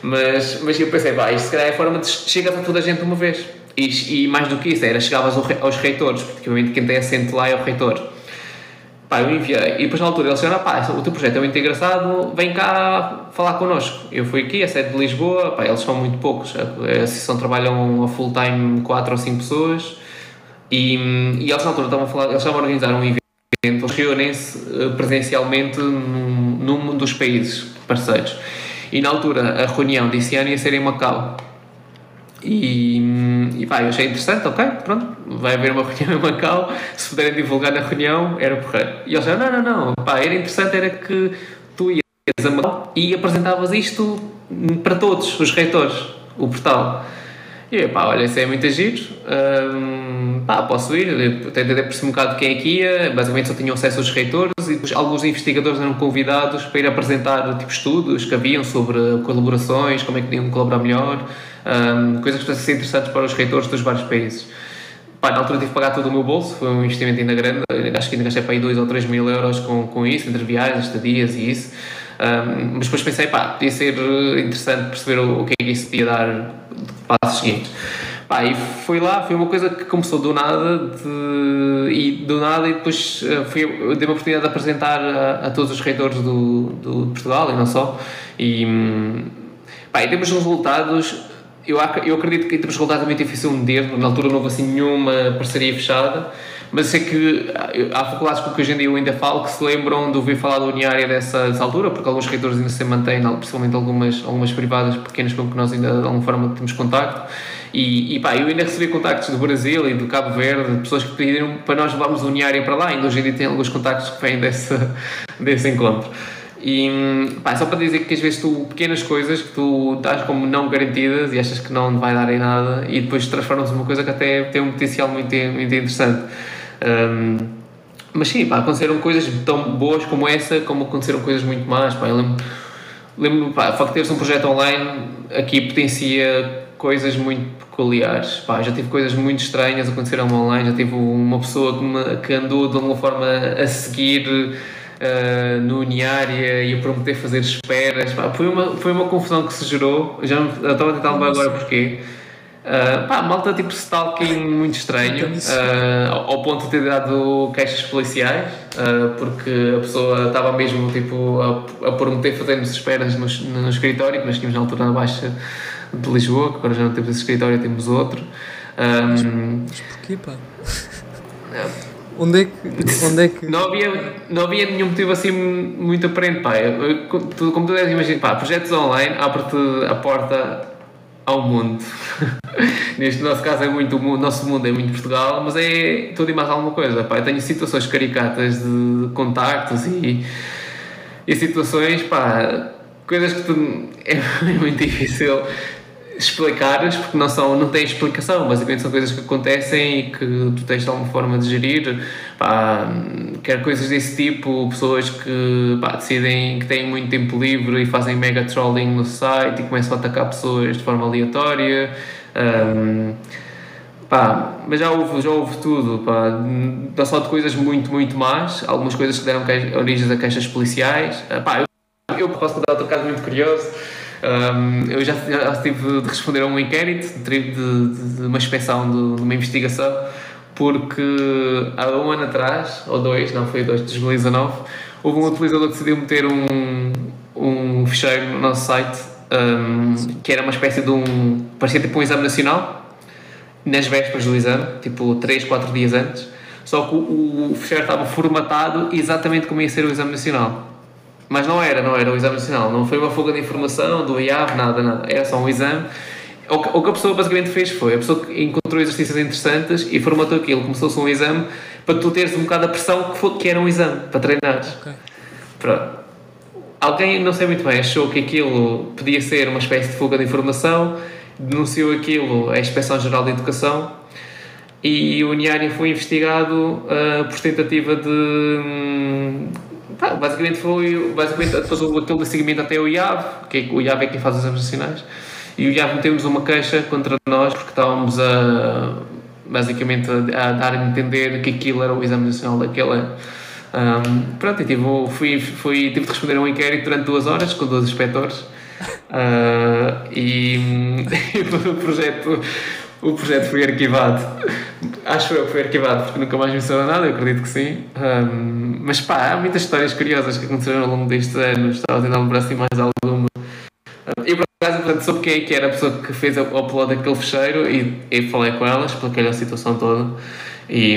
mas, mas eu pensei, pá, isto se calhar é a forma de chegar a toda a gente uma vez. E, e mais do que isso, era chegavas aos reitores, porque obviamente quem tem assento lá é o reitor. Pá, eu enviei, e depois na altura ele disse, pá, o teu projeto é muito engraçado, vem cá falar connosco. Eu fui aqui, a sede de Lisboa, pá, eles são muito poucos, a associação trabalham a full time 4 ou 5 pessoas, e, e eles na altura estavam a falar, eles estavam a organizar um evento, eles reúnem-se eh, presencialmente num, num dos países parceiros. E na altura a reunião disse ano ia ser em Macau. E, e pá, eu achei interessante, ok, pronto, vai haver uma *laughs* reunião em Macau, se puderem divulgar na reunião, era porreiro. E eles disseram, não, não, não, pá, era interessante, era que tu ias a Macau e apresentavas isto para todos os reitores, o portal. E eu, pá, olha, isso é muito giro, hum, pá, posso ir, tentei perceber um bocado quem é que ia, basicamente só tinham acesso aos reitores e alguns investigadores eram convidados para ir apresentar tipo estudos que haviam sobre colaborações, como é que podiam colaborar melhor, um, coisas que ser interessantes para os reitores dos vários países. Pá, na altura tive que pagar todo o meu bolso, foi um investimento ainda grande, acho que ainda gastei para aí 2 ou 3 mil euros com, com isso, entre viagens, estadias e isso. Um, mas depois pensei, pá, podia ser interessante perceber o, o que é que isso podia dar de passos seguintes. Pá, e fui lá, foi uma coisa que começou do nada de, e do nada e depois uh, fui, dei a oportunidade de apresentar a, a todos os reitores do, do, de Portugal e não só. E, pá, em termos de resultados, eu, eu acredito que em termos de resultados é muito difícil medir, na altura não houve assim nenhuma parceria fechada, mas sei que há faculdades com que hoje em dia eu ainda falo que se lembram de ouvir falar da Uniária dessa, dessa altura, porque alguns reitores ainda se mantêm, principalmente algumas, algumas privadas pequenas com que nós ainda de alguma forma temos contacto, E, e pá, eu ainda recebi contactos do Brasil e do Cabo Verde, pessoas que pediram para nós levarmos o Uniária para lá, ainda hoje em dia tem alguns contactos que vêm desse, *laughs* desse encontro. E pá, só para dizer que às vezes tu, pequenas coisas que tu dás como não garantidas e achas que não vai dar em nada e depois transformam-se numa coisa que até tem um potencial muito, muito interessante. Um, mas sim, pá, aconteceram coisas tão boas como essa, como aconteceram coisas muito más. Pá, eu lembro, lembro pá, o facto de teres um projeto online aqui potencia coisas muito peculiares. Pá, já tive coisas muito estranhas aconteceram online. Já tive uma pessoa que, me, que andou de alguma forma a seguir uh, no Uniária e a prometer fazer esperas. Pá, foi, uma, foi uma confusão que se gerou. Já estava a tentar lembrar agora porquê. Uh, pá, malta tipo stalking muito estranho, uh, ao ponto de ter dado queixas policiais, uh, porque a pessoa estava mesmo tipo a, a prometer fazer-nos esperas no, no escritório, que nós tínhamos na altura na Baixa de Lisboa, que agora já não temos esse escritório, temos outro. Um, mas, porquê, pá? *laughs* onde é que. Onde é que... Não, havia, não havia nenhum motivo assim muito aparente, pá. como tu deves imaginar, pá, projetos online abre-te a porta ao mundo. *laughs* Neste nosso caso é muito o nosso mundo é muito Portugal, mas é tudo e mais alguma coisa. Pá, eu tenho situações caricatas de contactos e, e situações, pá, coisas que tu, *laughs* é muito difícil explicares porque não são não têm explicação. Basicamente são coisas que acontecem e que tu tens de alguma forma de gerir pá, quer coisas desse tipo pessoas que pá, decidem que têm muito tempo livre e fazem mega trolling no site e começam a atacar pessoas de forma aleatória. Um, pá, mas já houve, já houve tudo pá, não só de coisas muito muito más algumas coisas que deram origens a queixas policiais. Pá, eu, eu posso contar outro caso muito curioso um, eu já, já, tive de responder a um inquérito, de, de, de uma inspeção, de, de, uma investigação, porque há um ano atrás, ou dois, não foi dois, 2019, houve um utilizador que decidiu meter um, um fecheiro no nosso site um, que era uma espécie de um. parecia tipo um exame nacional, nas vésperas do exame, tipo 3, 4 dias antes, só que o, o fecheiro estava formatado exatamente como ia ser o exame nacional. Mas não era, não era o exame nacional, não foi uma fuga de informação do IAV, nada, nada. Era só um exame. O que, o que a pessoa basicamente fez foi, a pessoa encontrou exercícios interessantes e formatou aquilo, começou se um exame para tu teres um bocado a pressão que, foi, que era um exame, para treinares. Okay. Pronto. Alguém, não sei muito bem, achou que aquilo podia ser uma espécie de fuga de informação, denunciou aquilo à Inspeção-Geral de Educação e o Uniário foi investigado uh, por tentativa de hum, Pá, basicamente foi basicamente depois aquele seguimento até o IAV, que é, o IAV é quem faz os exames nacionais, e o IAV meteu-nos uma queixa contra nós porque estávamos a basicamente a, dar a entender que aquilo era o exame nacional daquele ano. Um, pronto, e tive, fui, fui, tive de responder a um inquérito durante duas horas com dois inspectores uh, e, *laughs* e o projeto o projeto foi arquivado. Acho eu que foi arquivado porque nunca mais me disseram nada, eu acredito que sim. Um, mas pá, há muitas histórias curiosas que aconteceram ao longo destes anos. Estava a tentar lembrar assim mais alguma. Eu, por acaso, portanto, soube quem é que era a pessoa que fez o upload daquele fecheiro e, e falei com ela, expliquei-lhe a situação toda. E,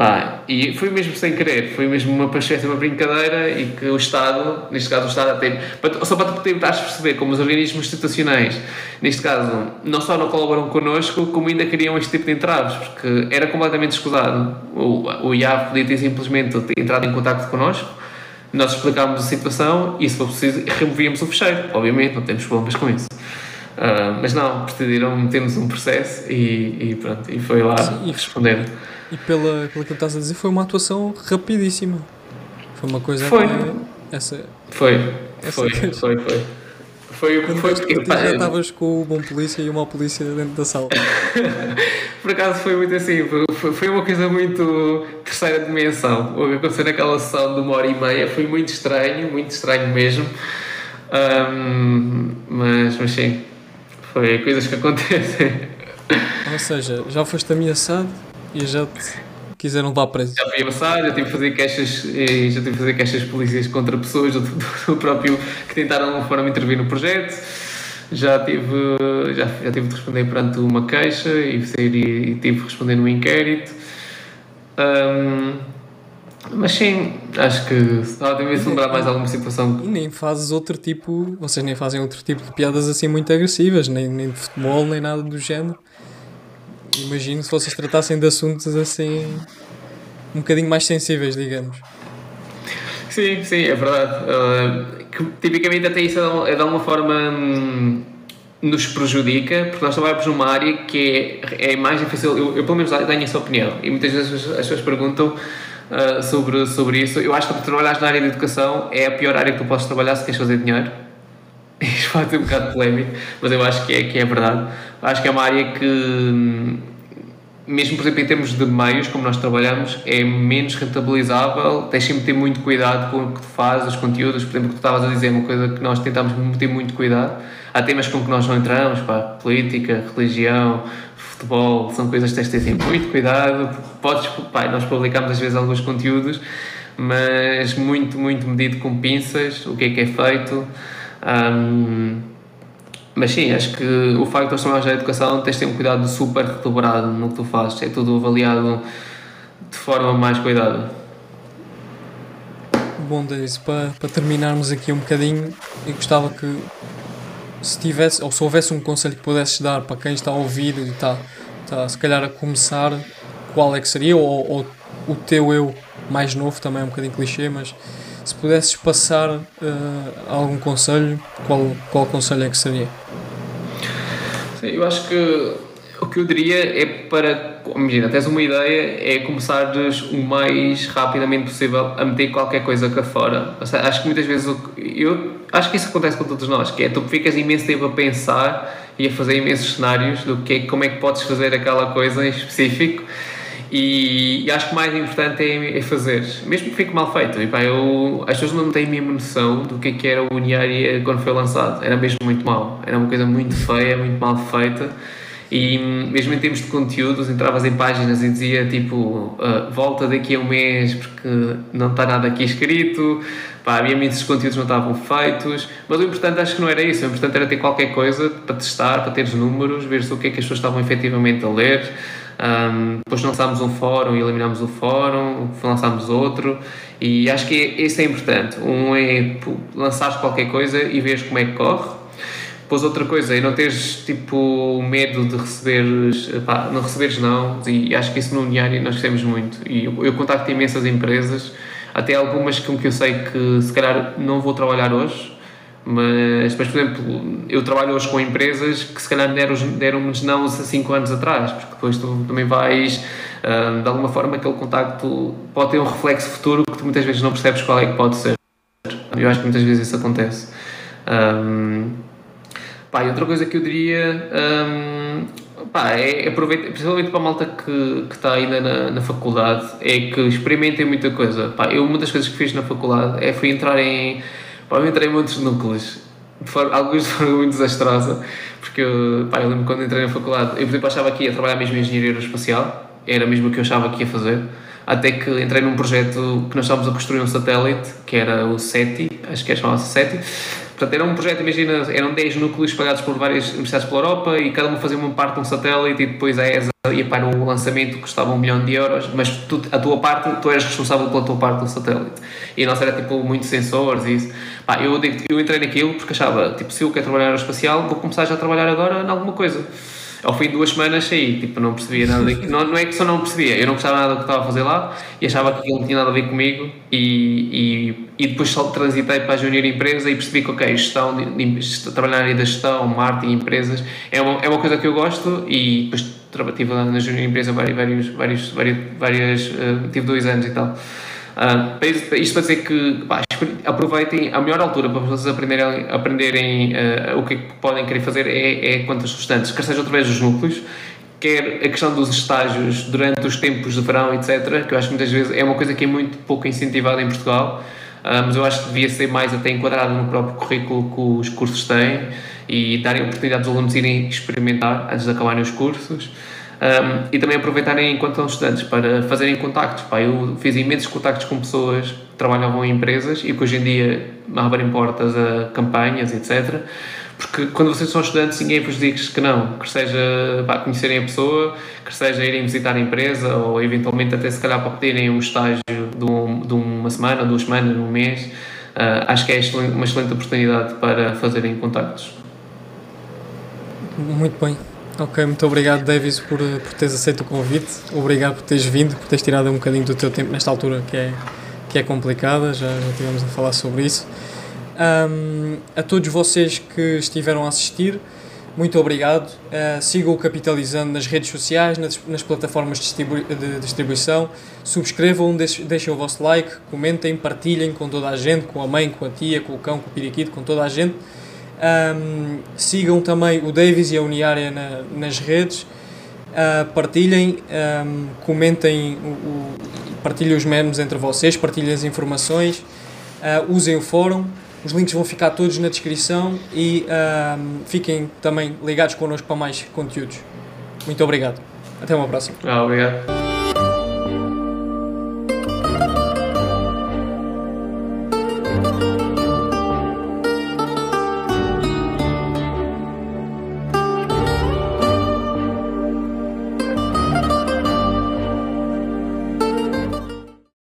Pá, e foi mesmo sem querer, foi mesmo uma paixão, uma brincadeira e que o Estado, neste caso o Estado até, só para tentar perceber como os organismos institucionais, neste caso, não só não colaboram connosco, como ainda criam este tipo de entraves, porque era completamente escusado. O, o IAV podia ter simplesmente entrado em contato connosco, nós explicávamos a situação e, se for preciso, removíamos o fecheiro. Obviamente, não temos problemas com isso. Uh, mas não, pretenderam meter-nos um processo e, e, pronto, e foi lá Sim, responder. E pela, pelo que estás a dizer, foi uma atuação rapidíssima. Foi uma coisa foi. Que, essa, foi. Essa foi, foi, foi, foi. Foi o que foi. Porque, já estavas com o bom polícia e uma polícia dentro da sala. *laughs* Por acaso foi muito assim, foi, foi uma coisa muito terceira dimensão. O que aconteceu naquela sessão de uma hora e meia foi muito estranho, muito estranho mesmo. Um, mas, mas sim, foi coisas que acontecem. Ou seja, já foste ameaçado e já te quiseram levar preso. Já fui ameaçado, já tive que fazer queixas, já tive que fazer queixas polícias contra pessoas do, do próprio que tentaram forma intervir no projeto. Já tive, já, já tive de responder perante uma queixa e, e, e tive de responder num inquérito. Um, mas sim, acho que só tem de lembrar mais alguma situação. E nem fazes outro tipo, vocês nem fazem outro tipo de piadas assim muito agressivas, nem, nem de futebol, nem nada do género. Imagino se vocês tratassem de assuntos assim um bocadinho mais sensíveis, digamos. Sim, sim, é verdade. Uh, que, tipicamente até isso é de alguma forma hum, nos prejudica, porque nós trabalhamos numa área que é, é mais difícil. Eu, eu pelo menos tenho essa opinião e muitas vezes as pessoas perguntam uh, sobre, sobre isso. Eu acho que tu trabalhas na área de educação é a pior área que tu podes trabalhar se queres fazer dinheiro. *laughs* Isto pode ser um bocado polémico, mas eu acho que é, que é verdade. Acho que é uma área que hum, mesmo por exemplo em termos de meios, como nós trabalhamos, é menos rentabilizável, tens sempre de ter muito cuidado com o que tu fazes, os conteúdos, por exemplo, que tu estavas a dizer, uma coisa que nós tentamos ter muito cuidado. Há temas com que nós não entramos, pá, política, religião, futebol, são coisas que tens de ter sempre muito cuidado. Podes, pá, nós publicamos às vezes alguns conteúdos, mas muito, muito medido com pinças, o que é que é feito. Um, mas sim, acho que o facto de nós trabalharmos na educação tens de ter um cuidado super redobrado no que tu fazes, é tudo avaliado de forma mais cuidada. Bom, Deise, para, para terminarmos aqui um bocadinho, eu gostava que se tivesse, ou se houvesse um conselho que pudesses dar para quem está a ouvir e está, está se calhar a começar, qual é que seria? Ou, ou o teu eu mais novo, também é um bocadinho clichê, mas se pudesses passar uh, algum conselho, qual, qual conselho é que seria? Sim, eu acho que o que eu diria é para, imagina, tens uma ideia, é começares o mais rapidamente possível a meter qualquer coisa cá fora. Seja, acho que muitas vezes, eu acho que isso acontece com todos nós, que é tu ficas imenso tempo a pensar e a fazer imensos cenários do que é, como é que podes fazer aquela coisa em específico e, e, acho que o mais importante é, é, fazer, mesmo que fique mal feito. E, pá, eu, as pessoas não têm a mesma noção do que, é que era o Uniária quando foi lançado. Era mesmo muito mal, era uma coisa muito feia, muito mal feita. E mesmo em termos de conteúdos, entravas em páginas e dizia tipo uh, volta daqui a um mês porque não está nada aqui escrito. Pá, havia muitos conteúdos não estavam feitos, mas o importante acho que não era isso. O importante era ter qualquer coisa para testar, para ter os números, ver o que é que as pessoas estavam efetivamente a ler. Um, depois lançámos um fórum e eliminámos o fórum, lançámos outro, e acho que esse é importante. Um é lançares qualquer coisa e veres como é que corre. Depois outra coisa é não teres tipo medo de receberes, pá, não receberes não, e acho que isso no Uniário nós temos muito. E eu, eu contacto imensas empresas, até algumas com que eu sei que se calhar não vou trabalhar hoje, mas, mas, por exemplo, eu trabalho hoje com empresas que se calhar deram-nos deram não há 5 anos atrás, porque depois tu também vais, de alguma forma, aquele contacto pode ter um reflexo futuro que tu muitas vezes não percebes qual é que pode ser. Eu acho que muitas vezes isso acontece. Um, pá, e outra coisa que eu diria um, pá, é aproveitar, principalmente para a malta que, está ainda na, na faculdade, é que experimentem muita coisa. Pá, eu, uma das coisas que fiz na faculdade é fui entrar em Pá, eu entrei em muitos núcleos, de alguns *laughs* forma muito desastrosa, porque eu, pá, eu lembro quando entrei na faculdade, eu por exemplo achava que ia trabalhar mesmo em engenharia aeroespacial, era mesmo o que eu achava que ia fazer, até que entrei num projeto que nós estávamos a construir um satélite, que era o SETI, acho que é chamado SETI, Portanto, era um projeto, imagina, eram 10 núcleos espalhados por várias universidades pela Europa e cada uma fazia uma parte de um satélite e depois a ESA ia para o lançamento que custava um milhão de euros, mas tu, a tua parte, tu eras responsável pela tua parte do satélite. E a nossa era tipo muito sensores e isso. Pá, eu, eu entrei naquilo porque achava, tipo, se eu quero trabalhar aeroespacial, vou começar já a trabalhar agora em alguma coisa ao fim de duas semanas saí, tipo, não percebia nada daquilo. Não, não é que só não percebia, eu não gostava nada do que estava a fazer lá e achava que aquilo não tinha nada a ver comigo e, e, e depois só transitei para a junior empresa e percebi que, ok, gestão, de, trabalhar na área da gestão, marketing, empresas, é uma, é uma coisa que eu gosto e depois estive lá na junior empresa vários, vários, vários, várias, uh, tive dois anos e tal. Uh, isto para dizer que pá, aproveitem a melhor altura para vocês aprenderem, aprenderem uh, o que, é que podem querer fazer é, é quantas restantes, quer seja através dos núcleos, quer a questão dos estágios durante os tempos de verão, etc., que eu acho que muitas vezes é uma coisa que é muito pouco incentivada em Portugal, uh, mas eu acho que devia ser mais até enquadrado no próprio currículo que os cursos têm e darem oportunidade aos alunos irem experimentar antes de acabarem os cursos. Um, e também aproveitarem enquanto são estudantes para fazerem contactos. Pá, eu fiz imensos contactos com pessoas que trabalhavam em empresas e que hoje em dia abrem portas a campanhas, etc. Porque quando vocês são estudantes, ninguém vos diz que não, que seja para conhecerem a pessoa, que seja irem visitar a empresa ou eventualmente até se calhar para pedirem um estágio de, um, de uma semana, duas semanas, um mês. Uh, acho que é uma excelente oportunidade para fazerem contactos. Muito bem. Ok, muito obrigado, Davis, por, por teres aceito o convite. Obrigado por teres vindo, por teres tirado um bocadinho do teu tempo nesta altura que é, que é complicada. Já, já tivemos a falar sobre isso. Um, a todos vocês que estiveram a assistir, muito obrigado. Uh, sigam o Capitalizando nas redes sociais, nas, nas plataformas de, distribu de distribuição. Subscrevam, deixem, deixem o vosso like, comentem, partilhem com toda a gente, com a mãe, com a tia, com o cão, com o periquito, com toda a gente. Um, sigam também o Davis e a Uniária na, nas redes. Uh, partilhem, um, comentem, o, o, partilhem os memes entre vocês, partilhem as informações, uh, usem o fórum. Os links vão ficar todos na descrição e fiquem também ligados connosco para mais conteúdos. Muito obrigado. Até uma próxima. Ah, obrigado.